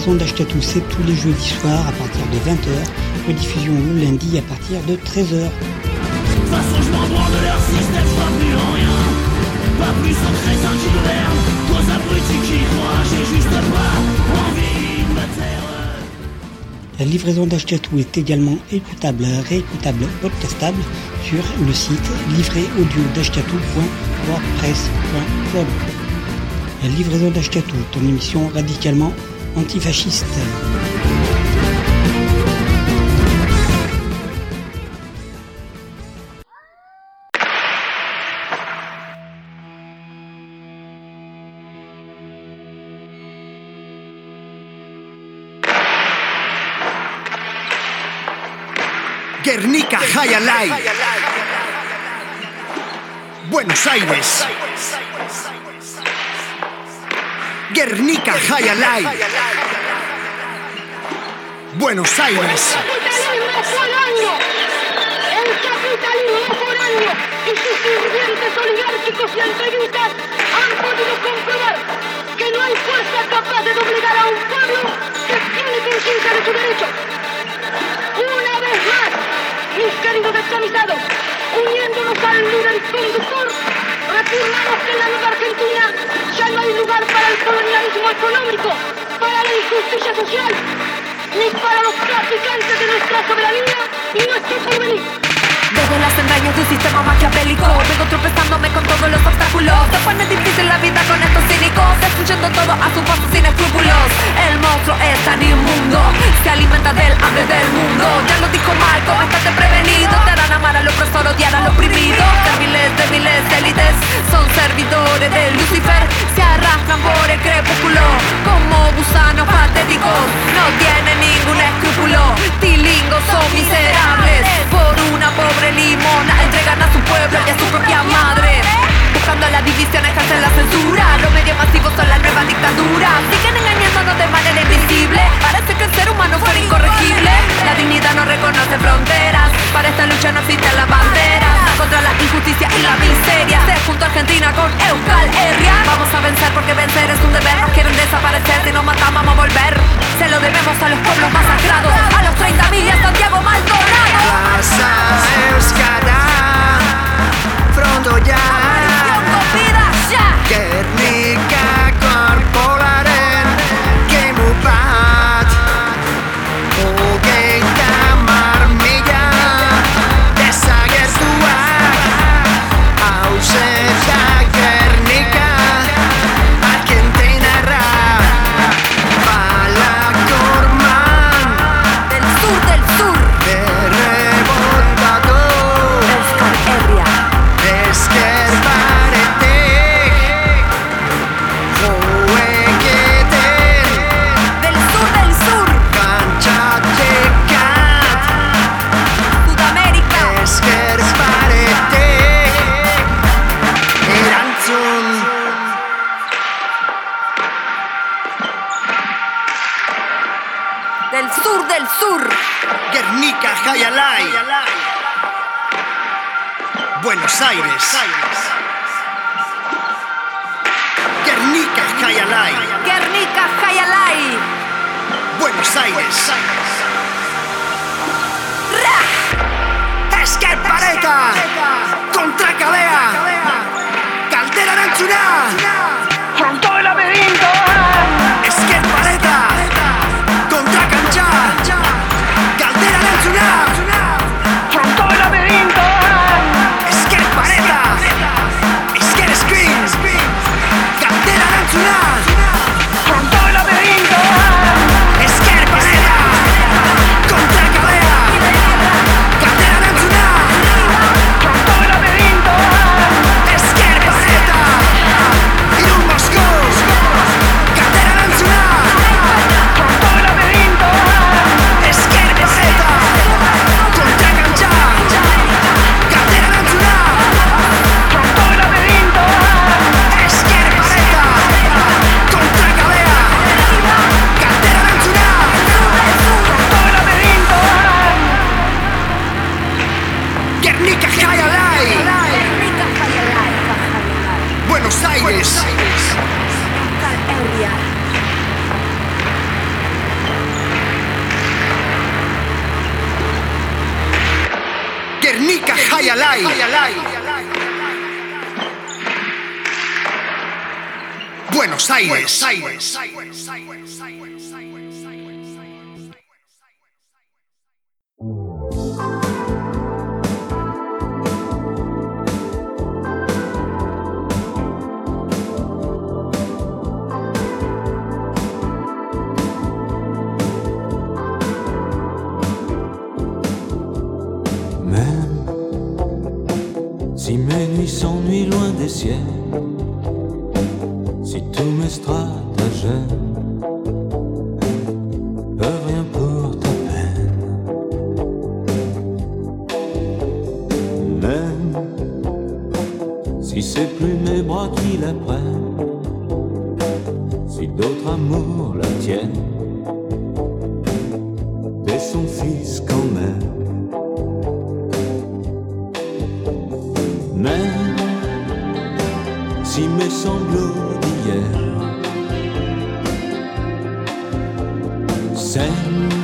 Speaker 13: maison d'achat tous tous les jeudis soirs à partir de 20h, rediffusion le lundi à partir de 13h.
Speaker 2: La livraison d'Achetatou est également écoutable, réécoutable, podcastable sur le site livréaudio.wordpress.com. La livraison d'Achetatou, ton émission radicalement antifasciste.
Speaker 16: Guernica High. Buenos Aires. Guernica High Alive. Buenos Aires.
Speaker 17: El capitalismo foráneo y sus sirvientes oligárquicos y entreguistas han podido comprobar que no hay fuerza capaz de doblegar a un pueblo que tiene conciencia de su derecho. Una vez más, mis queridos descamisados, uniéndonos al líder conductor, afirmamos que en la nueva Argentina ya no hay lugar para el colonialismo económico, para la injusticia social, ni para los traficantes de nuestra soberanía y nuestro porvenir.
Speaker 18: Desde las entrañas de un sistema maquiavélico. Vengo tropezándome con todos los obstáculos. Se pone difícil la vida con estos cínicos. Destruyendo todo a su paso sin escrúpulos. El monstruo es tan inmundo. Se alimenta del hambre del mundo. Ya lo dijo Marco, estate prevenido. Te harán amar al opresor, odiar al oprimido. Serviles, débiles, élites Son servidores de Lucifer. Se arrastran por el crepúsculo Como gusanos patéticos. No tienen ningún escrúpulo. Tilingos son miserables Por una pobre limona entregan a su pueblo y a su propia madre. Buscando la división ejercen la censura. Los medios masivos son la nueva dictadura. Siguen engañándonos de manera invisible. Parece que el ser humano fuera incorregible. La dignidad no reconoce fronteras. Para esta lucha no existen las banderas. Contra la injusticia y la miseria. Se junto a Argentina con Euskal Herria. Vamos a vencer porque vencer es un deber. Nos quieren desaparecer. Si nos matamos vamos a volver. Se lo debemos a los pueblos masacrados. A los 30 mil y a Santiago Maldonado.
Speaker 16: Plaza Euskara
Speaker 19: Get me, guys. send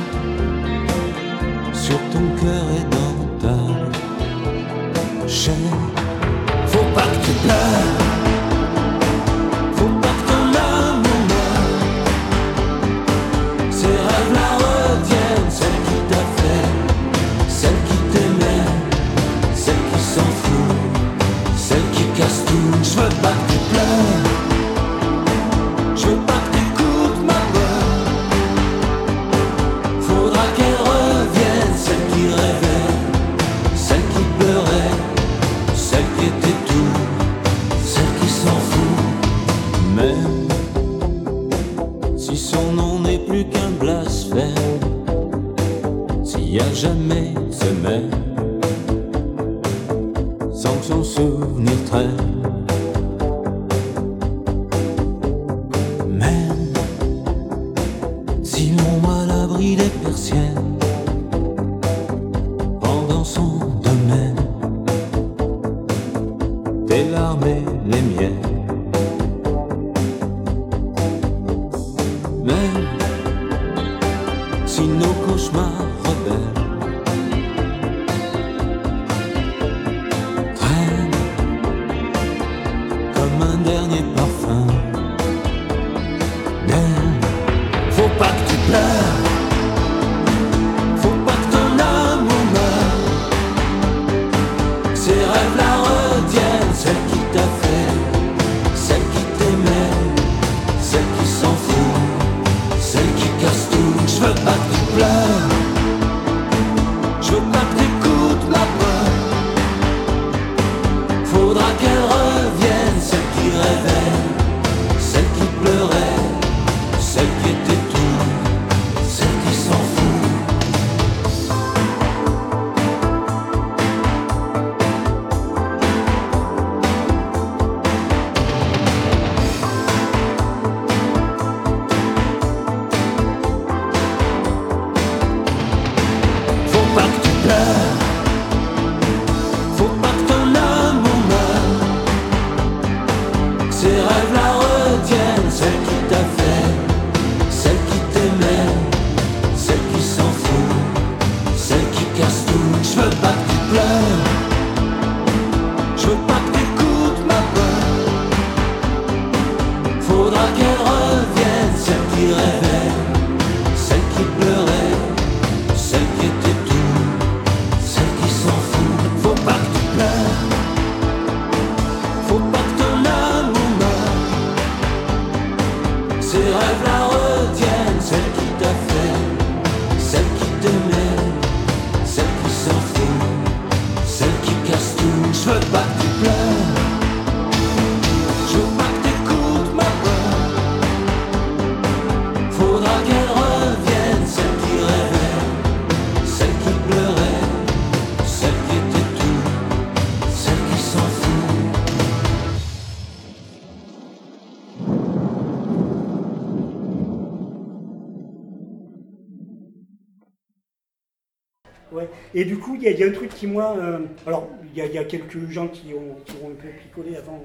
Speaker 19: Et
Speaker 2: du coup, il y, a un truc qui, moi. Euh, alors, il y, a quelques gens qui ont, qui ont un peu picolé avant.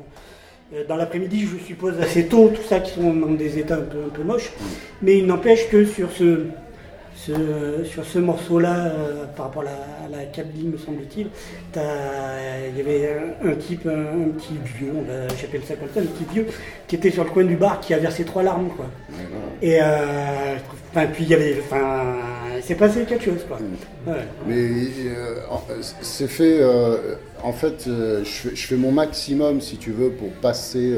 Speaker 2: Euh, dans l'après-midi, je suppose assez tôt, tout ça qui sont dans des états un peu, un peu moches. Mm. Mais il n'empêche que sur ce, sur ce morceau-là, euh, par rapport à la, à me semble-t-il, il y avait un, type, un, petit vieux, j'appelle ça comme ça, un petit vieux, qui était sur le coin du bar, qui a versé trois larmes, quoi. Et euh, puis il y c'est passé quelque chose, mm.
Speaker 6: Mais euh, c'est fait, en fait, je, fais mon maximum, si tu veux, pour passer.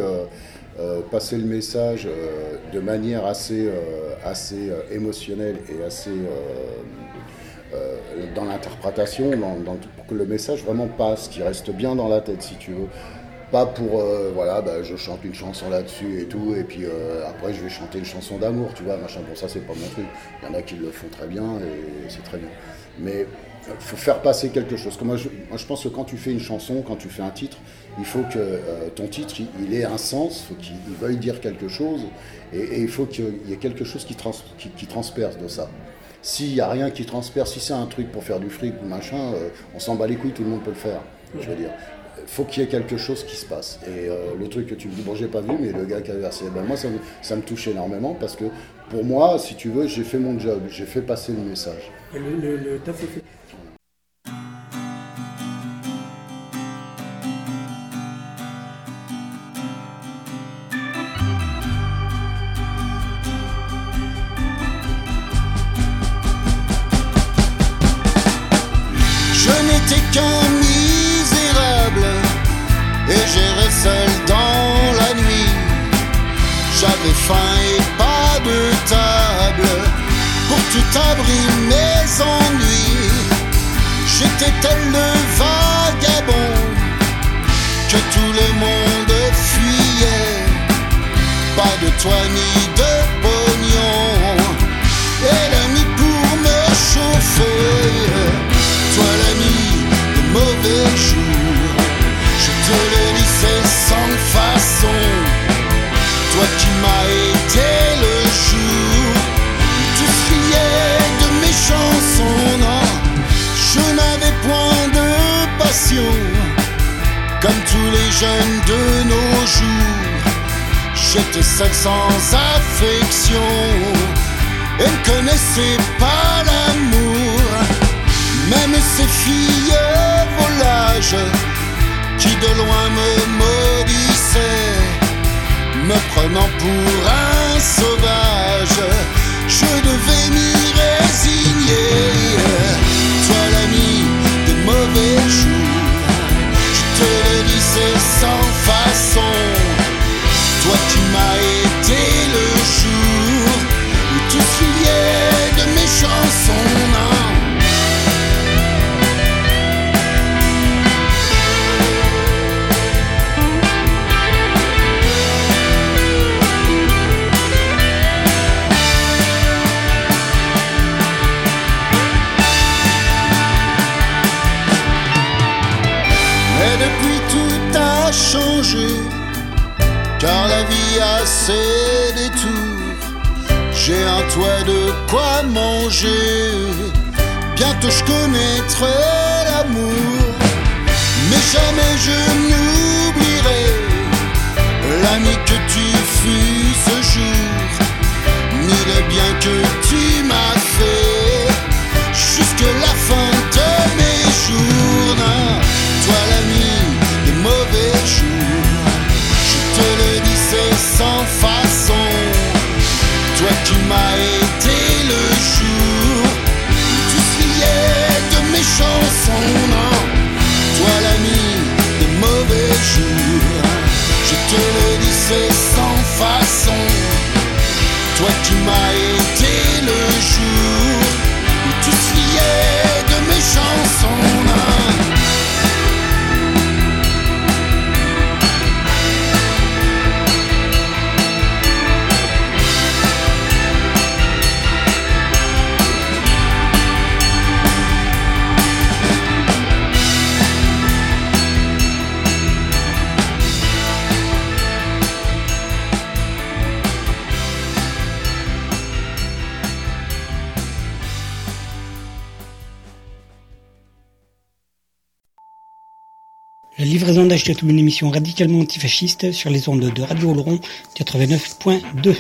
Speaker 6: Euh, passer le message euh, de manière assez, euh, assez émotionnelle et assez dans l'interprétation, pour que le message vraiment passe, qu'il reste bien dans la tête si tu veux. Pas pour voilà bah, je chante une chanson là-dessus et tout et puis après je vais chanter une chanson d'amour tu vois machin. Bon ça c'est pas mon truc. Il y en a qui le font très bien et c'est très bien. Mais faut faire passer quelque chose. Que moi je, moi je pense que quand tu fais une chanson quand tu fais un titre il faut que euh, ton titre, il, ait un sens, faut qu'il il veuille dire quelque chose, et, il faut qu'il y ait quelque chose qui, trans- transperce de ça. S'il n'y a rien qui transperce, si c'est un truc pour faire du fric ou machin, euh, on s'en bat les couilles, tout le monde peut le faire. Je veux dire, faut qu'il y ait quelque chose qui se passe. Et euh, le truc que tu me dis, bon, j'ai pas vu, mais le gars qui a versé, ben, moi, ça me, ça me touche énormément parce que pour moi, si tu veux, j'ai fait mon job, j'ai fait passer le message.
Speaker 2: Le.
Speaker 7: Pour tout abri mes ennuis. J'étais tel le vagabond que tout le monde fuyait. Pas de toit ni de pognon et l'ami pour me chauffer. Toi l'ami de mauvais comme tous les jeunes de nos jours. J'étais seul sans affection et ne connaissais pas l'amour. Même ces filles volages qui de loin me maudissaient, me prenant pour un sauvage, je devais m'y résigner. Toi l'ami des mauvais jours, je te le dis c'est sans façon. Toi qui m'as été le jour où tous riaient de mes chansons, car la vie a ses détours. J'ai un toit de quoi manger, bientôt je connaîtrai l'amour. Mais jamais je n'oublierai l'ami que tu fus ce jour, ni le bien que tu m'as fait jusque la fin sans façon. Toi qui m'as été
Speaker 2: une émission radicalement antifasciste sur les ondes de Radio Oloron 89.2.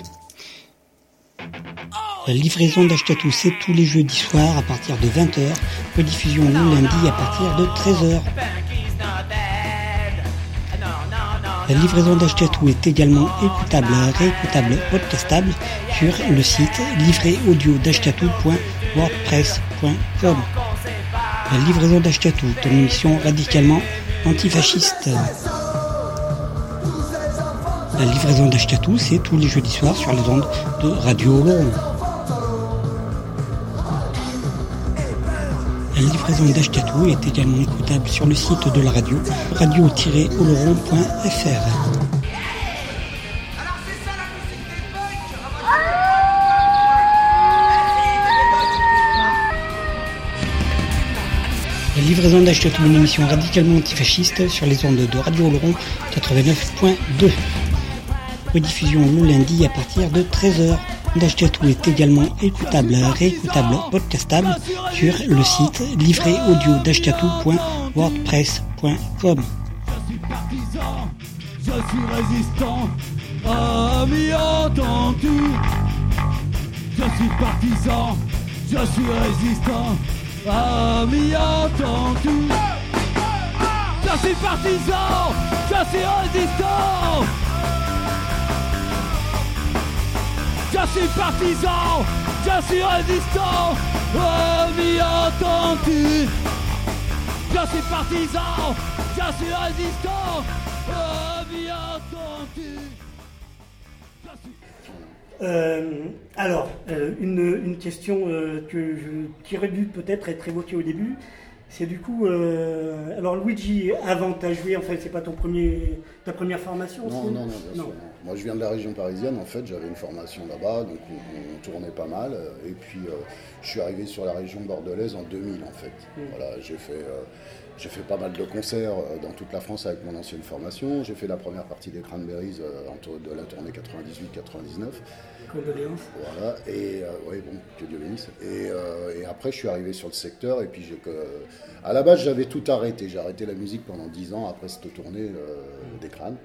Speaker 2: La livraison d'Achetatou, c'est tous les jeudis soirs à partir de 20h, rediffusion le lundi à partir de 13h. La livraison d'Achetatou est également écoutable, réécoutable, podcastable sur le site livréaudio.wordpress.com. La livraison d'Achetatou, une émission radicalement La livraison d'Achetatou, c'est tous les jeudis soirs sur les ondes de Radio Oloron. La livraison d'Ashkatou est également écoutable sur le site de la radio, radio-oloron.fr. livraison d'Ashkatou, une émission radicalement antifasciste sur les ondes de Radio Oloron 89.2. Rediffusion le lundi à partir de 13h. Dashkatou est également écoutable, réécoutable, podcastable sur le site livréaudio.dashkatou.wordpress.com.
Speaker 11: Je suis résistant. Je suis partisan, je suis résistant, ami entendu. Je suis partisan, je suis résistant. Je suis partisan, je suis résistant, ami entendu. Je suis partisan, je suis résistant,
Speaker 2: Euh, alors, euh, une, une question euh, que je, qui aurait dû peut-être être évoquée au début, c'est du coup, alors Luigi, avant tu as joué, en fait, c'est pas ton premier, ta première formation
Speaker 6: Non,
Speaker 2: aussi
Speaker 6: non, non, bien sûr. non. Moi, je viens de la région parisienne. En fait, j'avais une formation là-bas, donc on, on tournait pas mal. Et puis, je suis arrivé sur la région bordelaise en 2000, en fait.
Speaker 2: Mm.
Speaker 6: Voilà, j'ai fait, j'ai fait pas mal de concerts euh, dans toute la France avec mon ancienne formation. J'ai fait la première partie des Cranberries euh, de la tournée 98-99.
Speaker 2: Condoléances.
Speaker 6: Voilà, et euh, oui, bon, que Dieu bénisse. Et, euh, et après, je suis arrivé sur le secteur, et puis j'ai que. À la base, j'avais tout arrêté. J'ai arrêté la musique pendant 10 ans après cette tournée euh, des crânes.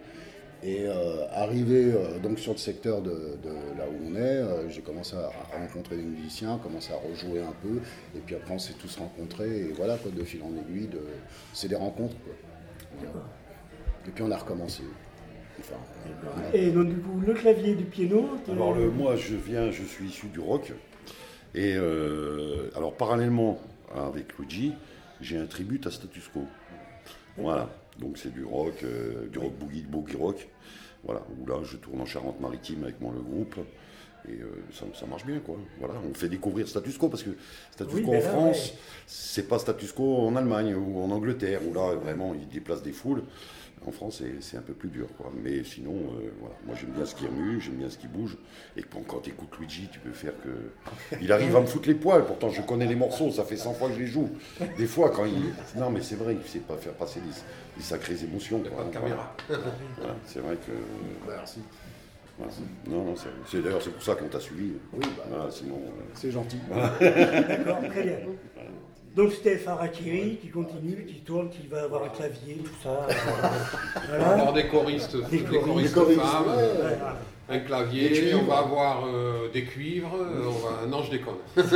Speaker 6: Et euh, arrivé euh, donc sur le secteur de, de là où on est, euh, j'ai commencé à, à rencontrer des musiciens, commencé à rejouer un peu, et puis après on s'est tous rencontrés, et voilà quoi, de fil en aiguille, de... c'est des rencontres quoi. Voilà. Et puis on a recommencé. Enfin.
Speaker 2: Et donc, du coup, le clavier du piano.
Speaker 4: Alors le, moi, je viens, je suis issu du rock. Et euh, alors parallèlement avec Luigi, j'ai un tribut à Status Quo. Voilà. Donc c'est du rock, euh, du rock boogie, boogie rock. Voilà. Où là, je tourne en Charente-Maritime avec mon le groupe. Et euh, ça, ça marche bien, quoi. Voilà, on fait découvrir Status Quo parce que Status
Speaker 2: Oui,
Speaker 4: Quo
Speaker 2: ben
Speaker 4: en
Speaker 2: là,
Speaker 4: France,
Speaker 2: ouais.
Speaker 4: c'est pas Status Quo en Allemagne ou en Angleterre où là vraiment ils déplacent des foules. En France, c'est- un peu plus dur, quoi. Mais sinon, euh, voilà, moi j'aime bien ce qui remue, j'aime bien ce qui bouge. Et quand, quand tu écoutes Luigi, tu peux faire que. Il arrive à me foutre les poils. Pourtant, je connais les morceaux, ça fait 100 fois que je les joue. Des fois, quand il. Non, mais c'est vrai, il sait pas faire passer des, des sacrées émotions. quoi.
Speaker 5: pas de caméra.
Speaker 4: voilà. Voilà, c'est vrai que.
Speaker 6: Merci.
Speaker 4: Voilà. Non, non, c'est- c'est d'ailleurs c'est pour ça qu'on t'a suivi.
Speaker 6: Oui, bah,
Speaker 4: Voilà, sinon. euh,
Speaker 6: c'est gentil. (laughs)
Speaker 2: D'accord, très bien. Donc Stéphane Harakiri qui continue, qui tourne, qui va avoir un clavier, tout ça.
Speaker 5: On va avoir des choristes, des choristes, femmes,
Speaker 2: ouais, ouais.
Speaker 5: un clavier,
Speaker 6: cuivres.
Speaker 5: on va avoir euh, des cuivres, euh, on va... non je déconne. (laughs)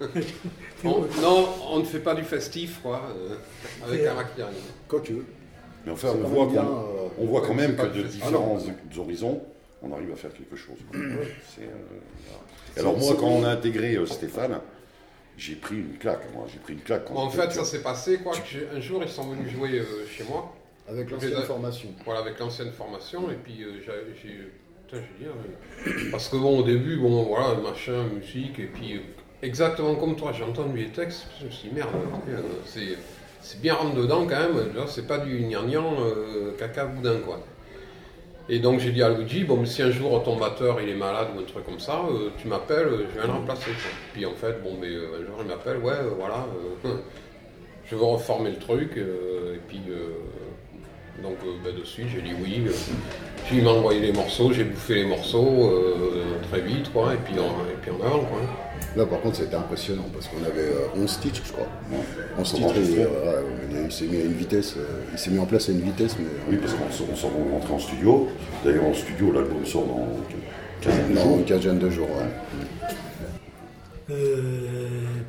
Speaker 5: (laughs) On- non, on ne fait pas du festif quoi, euh, avec
Speaker 6: Et-
Speaker 5: un Harakiri.
Speaker 6: Quoique.
Speaker 4: Mais enfin, on
Speaker 6: quand
Speaker 4: voit,
Speaker 6: bien,
Speaker 4: qu'on-
Speaker 6: euh,
Speaker 4: on voit quand même que de différents
Speaker 5: Ah
Speaker 4: horizons, on arrive à faire quelque chose. quoi. Euh, Alors moi, quand on a intégré euh, Stéphane, j'ai pris une claque. Moi, j'ai pris une claque. quand
Speaker 5: Bon, en fait, ça s'est passé quoi. que j'ai- un jour, ils sont venus jouer euh, chez moi.
Speaker 6: Avec l'ancienne formation.
Speaker 5: Voilà, avec l'ancienne formation. Et puis, euh, j'ai-. Putain, j'ai dit, mais- Parce que bon, au début, bon, voilà, machin, musique. Et puis, euh, exactement comme toi, j'ai entendu les textes. Je me suis dit, merde, euh, c'est. Bien rentre dedans quand même, là, c'est pas du gnangnan euh, caca boudin quoi. Et donc j'ai dit à Luigi, bon, si un jour ton batteur il est malade ou un truc comme ça, euh, tu m'appelles, euh, je viens le remplacer. Puis en fait, bon, mais euh, un jour il m'appelle, ouais, voilà, (laughs) je veux reformer le truc. et puis, donc ben, dessus, j'ai dit oui. puis il m'a envoyé les morceaux, j'ai bouffé les morceaux très vite, quoi, et puis en, et avant, quoi.
Speaker 6: Là, par contre, c'était impressionnant parce qu'on avait euh, 11 titres, je crois. 11
Speaker 4: Pour
Speaker 6: titres, euh, ouais, il, il s'est mis à une vitesse, euh, il s'est mis en place à une vitesse, mais.
Speaker 4: Oui, parce qu'on sort- on sort on rentre en studio. D'ailleurs, en studio, l'album sort dans quinzaine de
Speaker 6: Non,
Speaker 4: jours.
Speaker 6: une quinzaine de jours, ouais.
Speaker 2: Euh,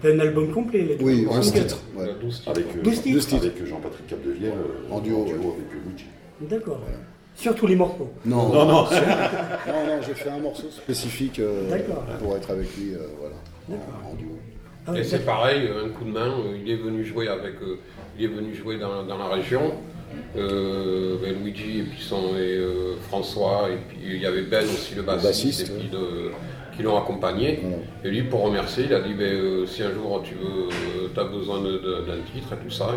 Speaker 2: t'as un album complet là.
Speaker 6: Oui,
Speaker 2: tu
Speaker 6: 11
Speaker 2: vois.
Speaker 6: titres. Ouais.
Speaker 4: Avec, euh,
Speaker 2: 12 titres.
Speaker 4: avec Jean-Patrick Capdevielle euh,
Speaker 6: En duo, ouais.
Speaker 4: avec euh, Luigi.
Speaker 2: D'accord. Sur tous les morceaux.
Speaker 6: Non,
Speaker 4: Non, non. (laughs)
Speaker 6: non, non, j'ai fait un morceau spécifique euh, pour être avec lui, euh, voilà, en, en duo.
Speaker 2: Ah
Speaker 5: Et c'est pareil, un coup de main, euh, il est venu jouer avec, euh, il est venu jouer dans, dans la région. Euh, ben, Luigi et puis son, et, euh, François et puis il y avait Ben aussi le bassiste,
Speaker 6: bassiste,
Speaker 5: et puis de- qui l'ont accompagné. Et lui, pour remercier, il a dit ben, euh, si un jour tu veux, as besoin d'un titre et tout ça.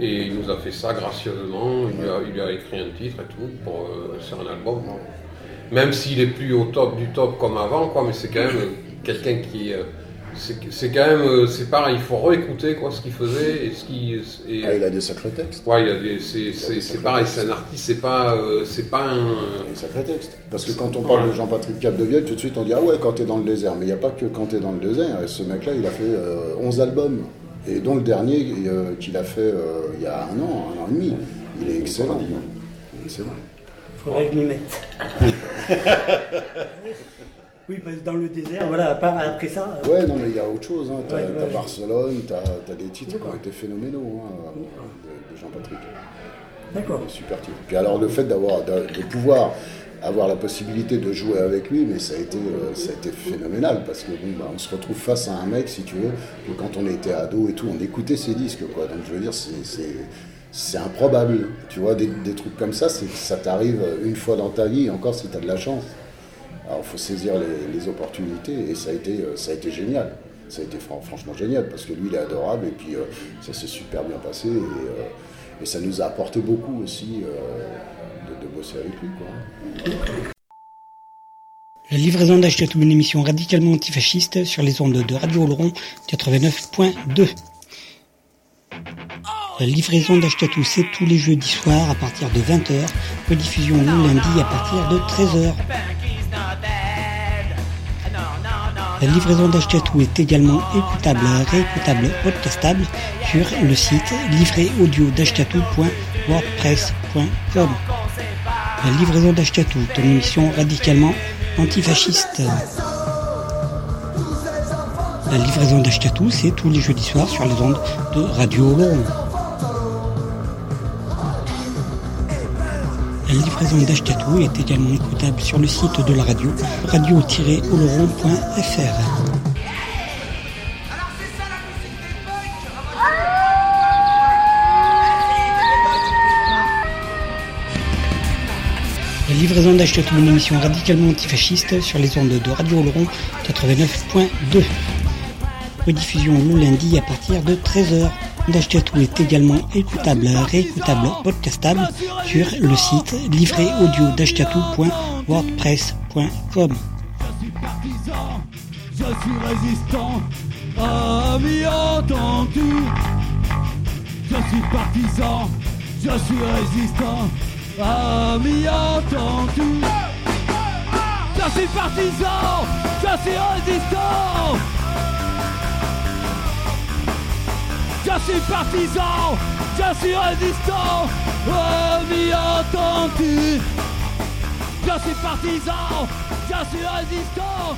Speaker 5: Et, et il nous a fait ça gracieusement. Il lui a, il a écrit un titre et tout pour, euh, sur un album. Même s'il est plus au top du top comme avant, quoi, mais c'est quand même quelqu'un qui. euh, c'est quand même. euh, C'est pareil, il faut réécouter quoi, ce qu'il faisait et ce qui. et-
Speaker 6: Ah, il a des sacrés textes.
Speaker 5: Ouais, il a des, c'est, pareil, c'est un artiste, c'est pas, euh, c'est pas un.
Speaker 6: Un sacré texte. Parce que quand on parle de Jean-Patrick Capdevielle, tout de suite on dit Ah ouais, quand t'es dans le désert. Mais il n'y a pas que quand t'es dans le désert. Et ce mec-là, il a fait euh, 11 albums. Et dont le dernier euh, qu'il a fait euh, il y a un an, un an et demi. Il est excellent. Il est excellent.
Speaker 14: Faudrait que je m'y mette. (laughs) oui, parce que dans le désert, voilà, à part- après ça. euh,
Speaker 6: Ouais, non, mais il y a autre chose. Hein. T'as
Speaker 14: Ouais, ouais,
Speaker 6: t'as
Speaker 14: je-
Speaker 6: Barcelone, t'as as des titres qui ont été phénoménaux hein, de, de Jean-Patrick.
Speaker 14: D'accord.
Speaker 6: Super titres. Puis alors, le fait d'avoir, de, de pouvoir avoir la possibilité de jouer avec lui, mais ça a été, euh, ça a été phénoménal parce que bon, bah, on se retrouve face à un mec, si tu veux, que quand on était ado et tout, on écoutait ses disques, quoi. Donc je veux dire, c'est, c'est, c'est improbable. Tu vois, des, des trucs comme ça, c'est, ça t'arrive une fois dans ta vie, encore si tu as de la chance. Alors il faut saisir les, opportunités et ça a été, euh, ça a été génial. Ça a été fran- franchement génial parce que lui il est adorable et puis euh, ça s'est super bien passé et, euh, et ça nous a apporté beaucoup aussi de, bosser avec lui. Quoi.
Speaker 14: La livraison d'Achetatou, une émission radicalement antifasciste sur les ondes de Radio Oloron 89.2. La livraison d'Achetatou, c'est tous les jeudis soirs à partir de 20h, rediffusion le lundi à partir de 13h. La livraison d'Achetatou est également écoutable, réécoutable, podcastable sur le site livréaudio.wordpress.com. La livraison d'Achetatou, ton émission radicalement antifasciste. La livraison d'Achetatou, c'est tous les jeudis soirs sur les ondes de Radio Oloron. La livraison d'Achetatou est également sur le site de la radio, radio-oloron.fr. La livraison d'Achetatou, une émission radicalement antifasciste sur les ondes de Radio Oloron 89.2. Rediffusion le lundi à partir de 13h. D'Achetatou est également écoutable, réécoutable, podcastable sur le site livréaudio.wordpress.com.
Speaker 20: Je suis résistant, ami entendu. Je suis partisan, je suis résistant, ami entendu. Je suis partisan, je suis résistant. Je suis partisan, je suis résistant, ami entendu. Je suis partisan, je suis résistant,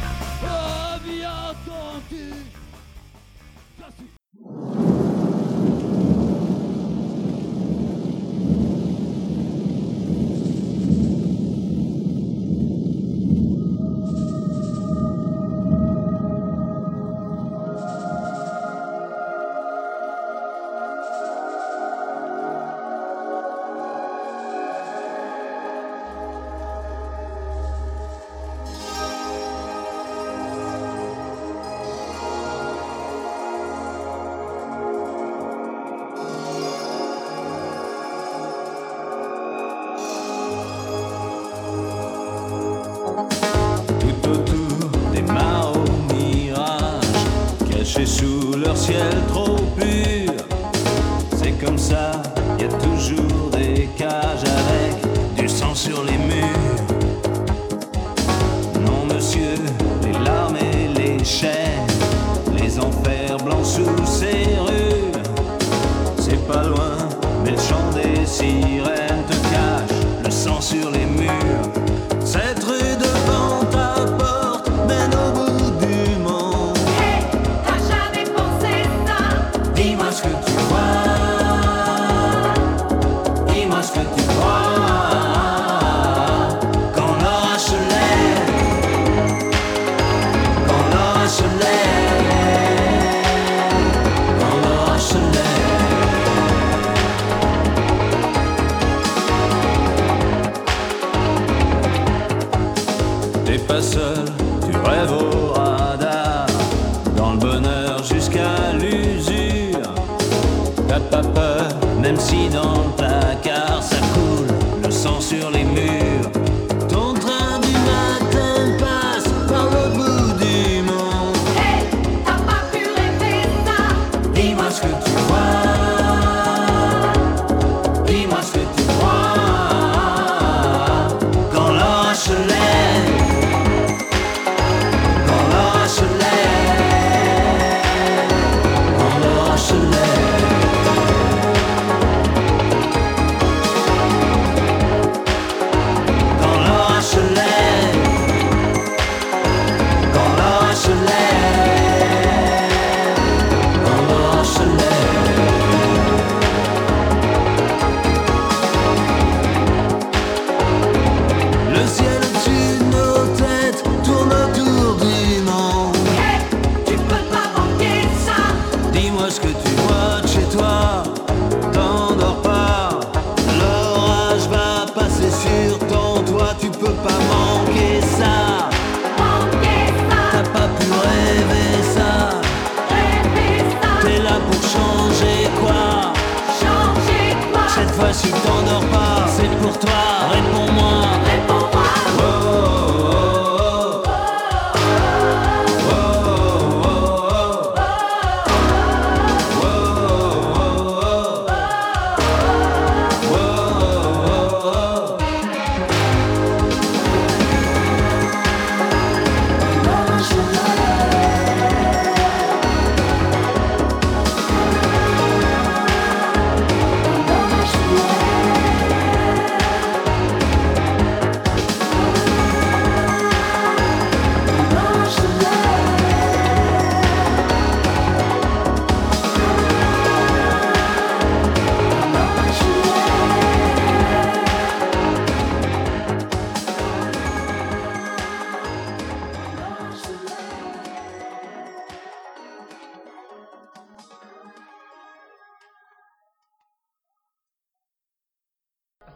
Speaker 19: C'est comme ça, y a toujours des cages avec du sang sur les murs. Non, monsieur, les larmes et les chaînes, les enfers blancs sous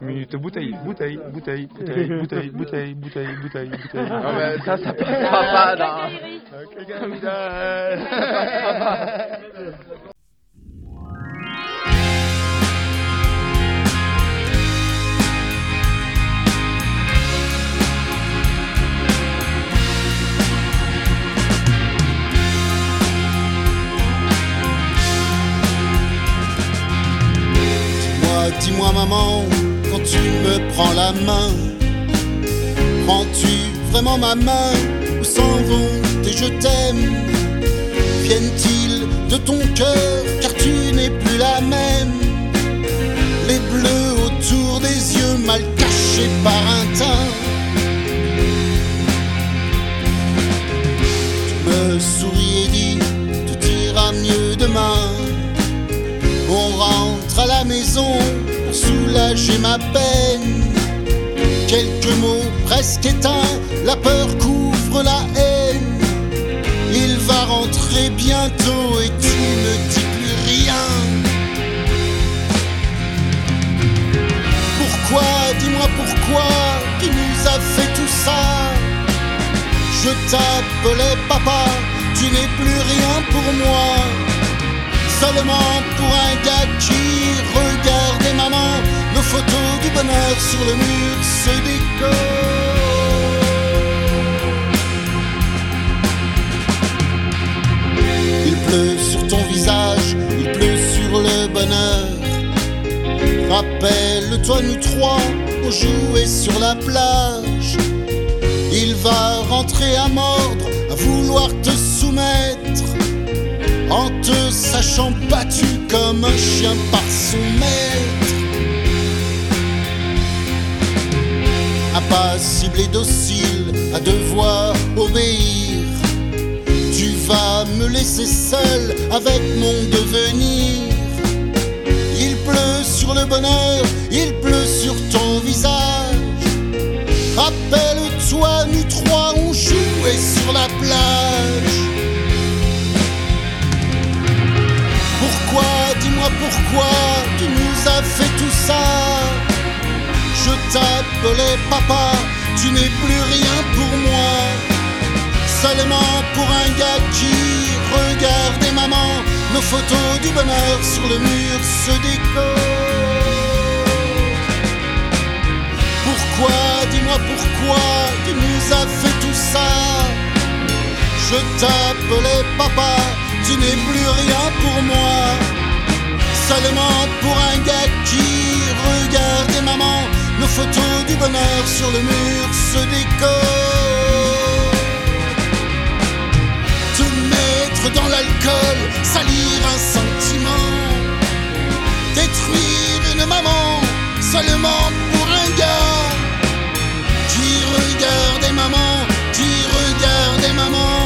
Speaker 3: Minute. Bouteille, bouteille, bouteille, bouteille, bouteille, bouteille, bouteille, bouteille, bouteille. Non mais ça, ça passera pas dans...
Speaker 7: Dis-moi, dis-moi maman, quand tu me prends la main, prends-tu vraiment ma main Où s'en vont tes je t'aime? Viennent-ils de ton cœur car tu n'es plus la même? Les bleus autour des yeux mal cachés par un teint. Tu me souris et dis, tout ira mieux demain. On rentre à la maison soulager ma peine. Quelques mots presque éteints, la peur couvre la haine. Il va rentrer bientôt et tu ne dis plus rien. Pourquoi, dis-moi pourquoi, qui nous a fait tout ça? Je t'appelais papa, tu n'es plus rien pour moi seulement pour un gars qui Nos photos du bonheur sur le mur se décorent. Il pleut sur ton visage, il pleut sur le bonheur. Rappelle-toi, nous trois, on jouait sur la plage. Il va rentrer à mordre, à vouloir te soumettre en te sachant battu comme un chien par son maître. Impassible et docile, à devoir obéir, tu vas me laisser seul avec mon devenir. Il pleut sur le bonheur, il pleut sur ton visage. Rappelle-toi, nous trois, on jouait sur la plage. Pourquoi, dis-moi pourquoi tu nous as fait tout ça? T'appelais papa, tu n'es plus rien pour moi. Seulement pour un gars qui regardait maman Nos photos du bonheur sur le mur se décorent. Pourquoi, dis-moi pourquoi tu nous as fait tout ça? Je t'appelais papa, tu n'es plus rien pour moi. Seulement pour un gars qui regardait maman, nos photos du bonheur sur le mur se décorent. Te mettre dans l'alcool, salir un sentiment, détruire une maman, seulement pour un gars qui regardait maman, qui regardait maman.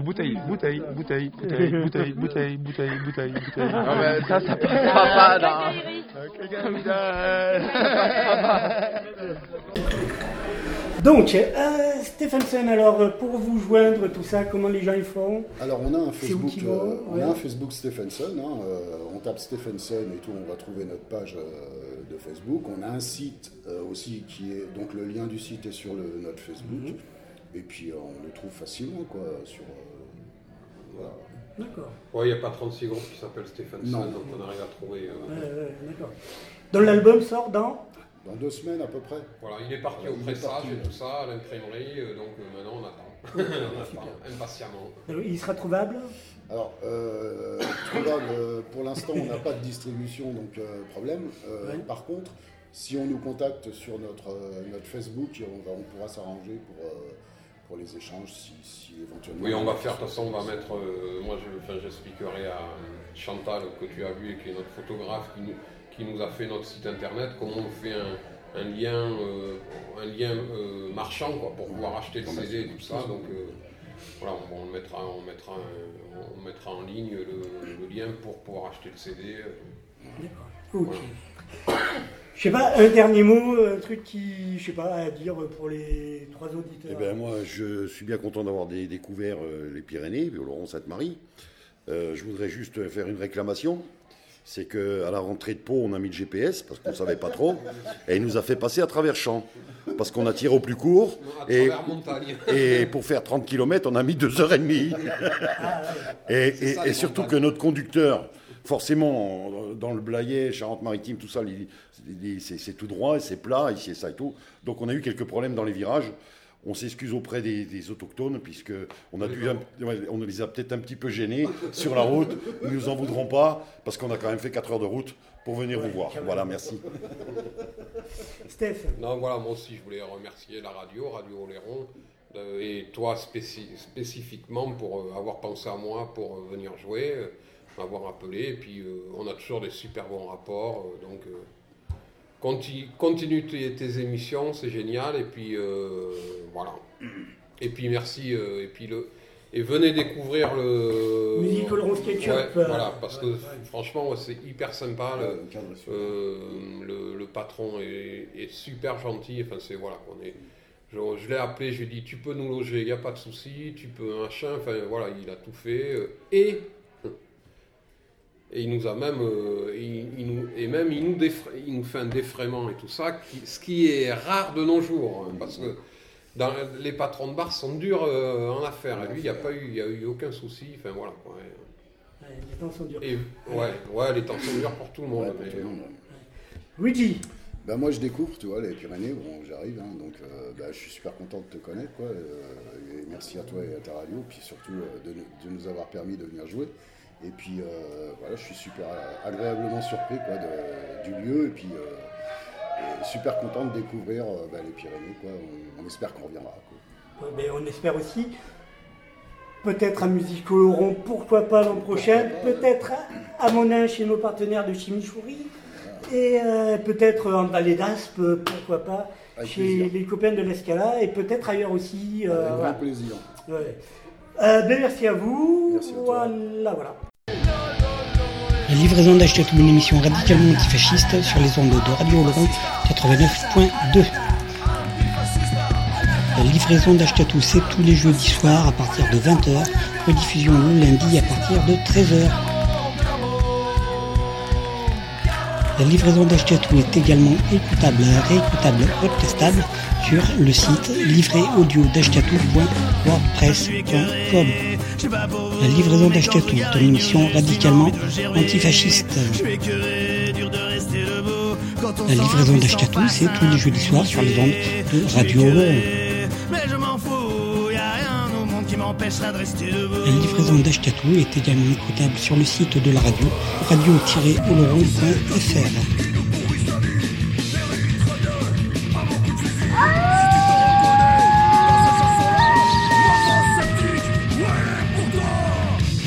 Speaker 7: (laughs)
Speaker 3: Bouteille, bouteille, bouteille, bouteille, bouteille, bouteille, bouteille, bouteille, bouteille. Non mais ça, ça passera pas dans... (laughs)
Speaker 2: Donc, euh, Stephenson, alors euh, pour vous joindre, tout ça, comment les gens ils font
Speaker 6: Alors on a un Facebook,
Speaker 2: qu'ils vont
Speaker 6: euh, on
Speaker 2: Ouais.
Speaker 6: a un Facebook Stephenson. hein, euh, on tape Stephenson et tout, on va trouver notre page euh, de Facebook. On a un site euh, aussi qui est donc le lien du site est sur le, notre Facebook.
Speaker 2: Mhm.
Speaker 6: Et puis euh, on le trouve facilement quoi sur. Voilà.
Speaker 2: D'accord.
Speaker 5: Ouais, il n'y a pas 36 groupes qui s'appellent Stephenson,
Speaker 6: Non.
Speaker 5: donc on arrive à trouver. euh,
Speaker 2: Ouais, ouais, d'accord. Donc l'album sort dans
Speaker 6: Dans deux semaines à peu près.
Speaker 5: Voilà, il est parti
Speaker 6: Voilà,
Speaker 5: au pressage et tout ça, à l'imprimerie, euh, donc euh, maintenant on attend. (laughs) on attend, (laughs) impatiemment.
Speaker 2: Il sera trouvable
Speaker 6: Alors, euh, trouvable, euh, pour l'instant, on n'a pas de distribution, donc euh, problème. Euh,
Speaker 2: Ouais.
Speaker 6: Par contre, si on nous contacte sur notre, euh, notre Facebook, on, va- on pourra s'arranger pour, euh, pour les échanges si, si éventuellement.
Speaker 5: Oui, on va faire, de toute façon, on va mettre. euh, moi, je, j'expliquerai à Chantal, que tu as vu et qui est notre photographe, qui nous, qui nous a fait notre site internet, comment on fait un, un lien, euh, un lien euh, marchand quoi, pour pouvoir acheter le CD et tout ça. Donc, euh, voilà, on, on mettra, on, mettra on mettra en ligne le, le lien pour pouvoir acheter le CD. euh.
Speaker 2: Ok. Je sais pas, un dernier mot, un truc qui, je sais pas, à dire pour les trois auditeurs.
Speaker 4: Eh ben, moi, je suis bien content d'avoir dé- découvert euh, les Pyrénées, Laurent Sainte-Marie. Euh, je voudrais juste faire une réclamation. C'est qu'à la rentrée de Pau, on a mis le GPS parce qu'on ne savait pas trop. Et il nous a fait passer à travers champs. Parce qu'on a tiré au plus court.
Speaker 5: À
Speaker 4: Et, et pour faire 30 km, on a mis 2h30. Et,
Speaker 5: C'est
Speaker 4: et- et surtout que notre conducteur, forcément, dans le Blayais, Charente-Maritime, tout ça, c'est tout droit, c'est plat, ici et ça et tout. Donc on a eu quelques problèmes dans les virages. On s'excuse auprès des, des autochtones, puisque on, a dû on les a peut-être un petit peu gênés sur la route. Ils nous en voudront pas, parce qu'on a quand même fait 4 heures de route pour venir vous voir. Voilà, merci.
Speaker 2: Steph
Speaker 5: Non, voilà, moi aussi, je voulais remercier la radio, Radio Oléron, euh, et toi spéci- spécifiquement pour euh, avoir pensé à moi pour euh, venir jouer, euh, m'avoir appelé, et puis euh, on a toujours des super bons rapports, euh, donc euh, conti- continue tes, tes émissions, c'est génial, et puis euh, voilà. Et puis merci, euh, et puis le... Et venez découvrir le.
Speaker 2: Musique Oléron Sketchup,
Speaker 5: Ouais, voilà, parce que franchement, ouais, c'est hyper sympa. Le, euh, le, le patron est, est super gentil. Enfin, c'est voilà, on est. Je, je l'ai appelé, je lui ai dit tu peux nous loger, il n'y a pas de souci, tu peux machin. Enfin voilà, il a tout fait. Et et il nous a même, euh, il, il nous, et même il nous, défra- il nous fait un défraiement et tout ça, qui- ce qui est rare de nos jours, hein, parce que dans, les patrons de bar sont durs euh, en affaires. Et lui, il n'y a pas eu, il y a eu aucun souci. Enfin voilà. quoi, ouais.
Speaker 2: Ouais, les temps sont durs.
Speaker 5: Et, ouais, ouais, les temps sont durs pour tout le monde. Mais-
Speaker 6: tout le monde,
Speaker 2: Luigi
Speaker 6: Ben moi je découvre, tu vois, les Pyrénées, bon j'arrive, hein, donc euh, ben, je suis super content de te connaître, quoi. euh, et merci à toi et à ta radio, puis surtout euh, de nous avoir permis de venir jouer. Et puis euh, voilà, je suis super agréablement surpris quoi, de- du lieu, et puis euh, et super content de découvrir euh, ben, les Pyrénées, quoi. On, on espère qu'on reviendra. quoi.
Speaker 2: Ouais, ben, on espère aussi. Peut-être à Musique Oloron, pourquoi pas l'an prochain. Peut-être à, Monin chez nos partenaires de Chimichouri. Et euh, peut-être en Vallée d'Aspe, pourquoi pas,
Speaker 6: Avec
Speaker 2: chez
Speaker 6: plaisir.
Speaker 2: les copains de l'Escala. Et peut-être ailleurs aussi. euh,
Speaker 6: Avec grand
Speaker 2: voilà.
Speaker 6: plaisir.
Speaker 2: Ouais. Euh, ben, merci à vous.
Speaker 6: Merci à toi.
Speaker 2: Voilà, voilà. La livraison d'Achetatou, une émission radicalement antifasciste sur les ondes de Radio Oloron 89.2. La livraison d'Achetatou, c'est tous les jeudis soirs à partir de 20h, rediffusion le lundi à partir de 13h. La livraison d'Achetatou est également écoutable, réécoutable, podcastable sur le site livréaudio.wordpress.com. La livraison d'Achetatou, ton émission radicalement antifasciste. La livraison d'Achetatou, c'est tous les jeudis soirs sur les ondes de Radio. La livraison d'Achetatou est également écoutable sur le site de la radio, radio-oloron.fr.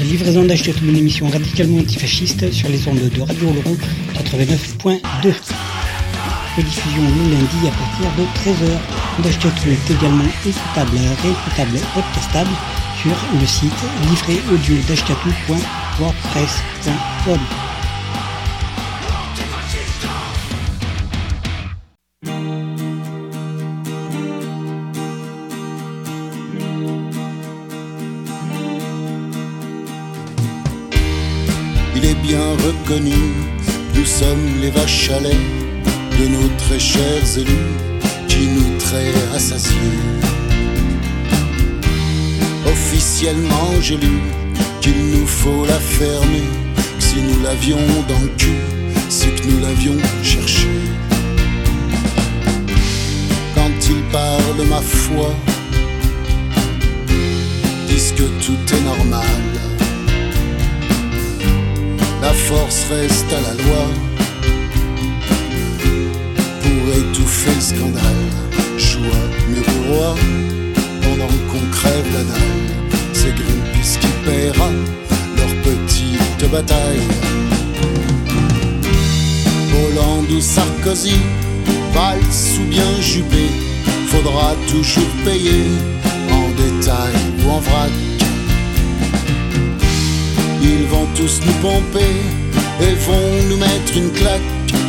Speaker 2: livraison d'Achetatou, une émission radicalement antifasciste sur les ondes de Radio Oloron 89.2. Rediffusion le lundi à partir de 13h. D'Achetatou est également écoutable, réécoutable, podcastable sur le site livréaudio.wordpress.com.
Speaker 7: bien reconnu, nous sommes les vaches à lait de nos très chers élus qui nous traient assasiés. Officiellement, j'ai lu qu'il nous faut la fermer, si nous l'avions dans le cul, c'est que nous l'avions cherché. Quand il parle, ma foi, disent que tout est normal. La force reste à la loi pour étouffer le scandale. Mieux roi, pendant qu'on crève la dalle. C'est Greenpeace qui paiera leur petite bataille. Hollande ou Sarkozy, valse ou bien Juppé, faudra toujours payer en détail ou en vrac. Ils vont tous nous pomper et vont nous mettre une claque.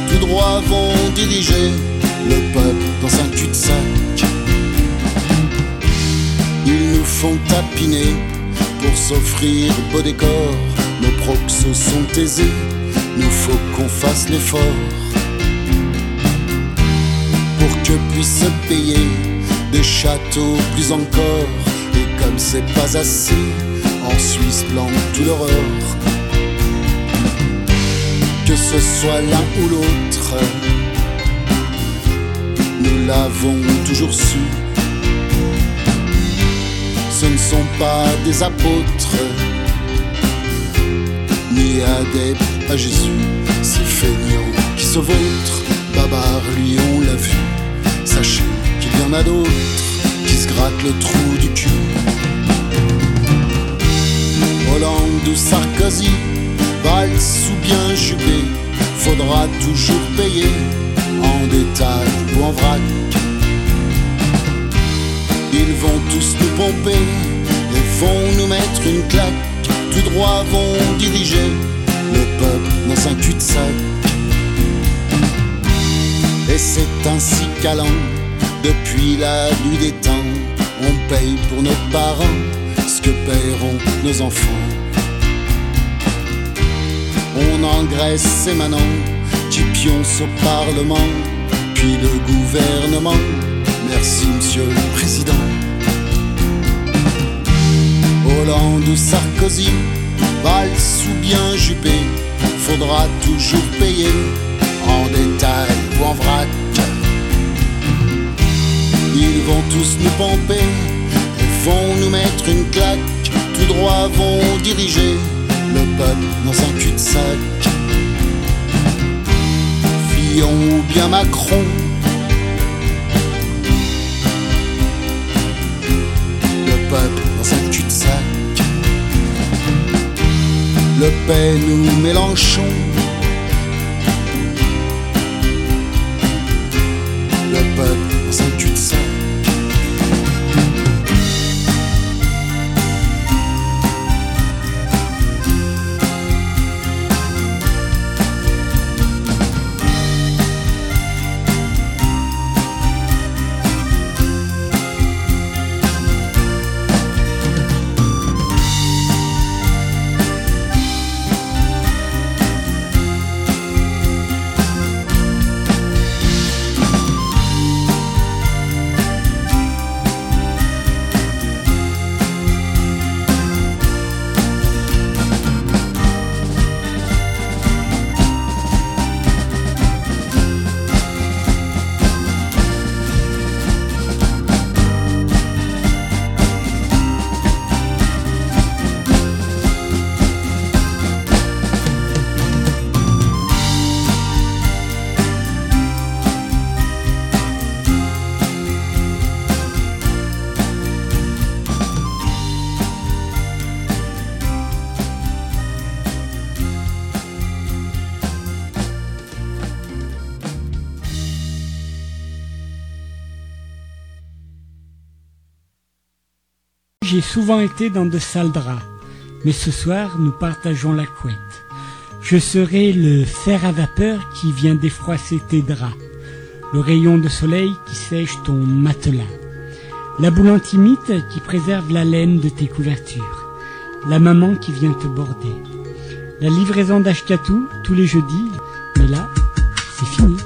Speaker 7: Tout droit vont diriger le peuple dans un cul-de-sac. Ils nous font tapiner pour s'offrir beau décor. Nos proxos sont aisés, nous faut qu'on fasse l'effort pour que puissent se payer des châteaux plus encore. Et comme c'est pas assez, en Suisse plante tout l'horreur. Que ce soit l'un ou l'autre, nous l'avons toujours su. Ce ne sont pas des apôtres, ni adeptes à Jésus, ces feignants qui se vautrent. Babar, lui, on l'a vu. Sachez qu'il y en a d'autres qui se grattent le trou Hollande ou Sarkozy, valse ou bien Juppé, faudra toujours payer en détail ou en vrac. Ils vont tous nous pomper et vont nous mettre une claque. Tout droit vont diriger le peuple dans un cul-de-sac. Et c'est ainsi qu'allant, depuis la nuit des temps, on paye pour nos parents ce que paieront nos enfants. On engraisse ces manants qui pioncent au Parlement, puis le gouvernement. Merci, monsieur le Président. Hollande ou Sarkozy, valse ou bien Juppé, faudra toujours payer en détail ou en vrac. Ils vont tous nous pomper vont nous mettre une claque. Tout droit vont diriger le peuple dans un cul-de-sac. Fillon ou bien Macron. Le peuple dans un cul-de-sac. Le Pen ou Mélenchon.
Speaker 2: Souvent été dans de sales draps, mais ce soir nous partageons la couette. Je serai le fer à vapeur qui vient défroisser tes draps, le rayon de soleil qui sèche ton matelas, la boule antimite qui préserve la laine de tes couvertures, la maman qui vient te border,
Speaker 1: La livraison d'Ashkatou tous les jeudis. Mais là, c'est fini.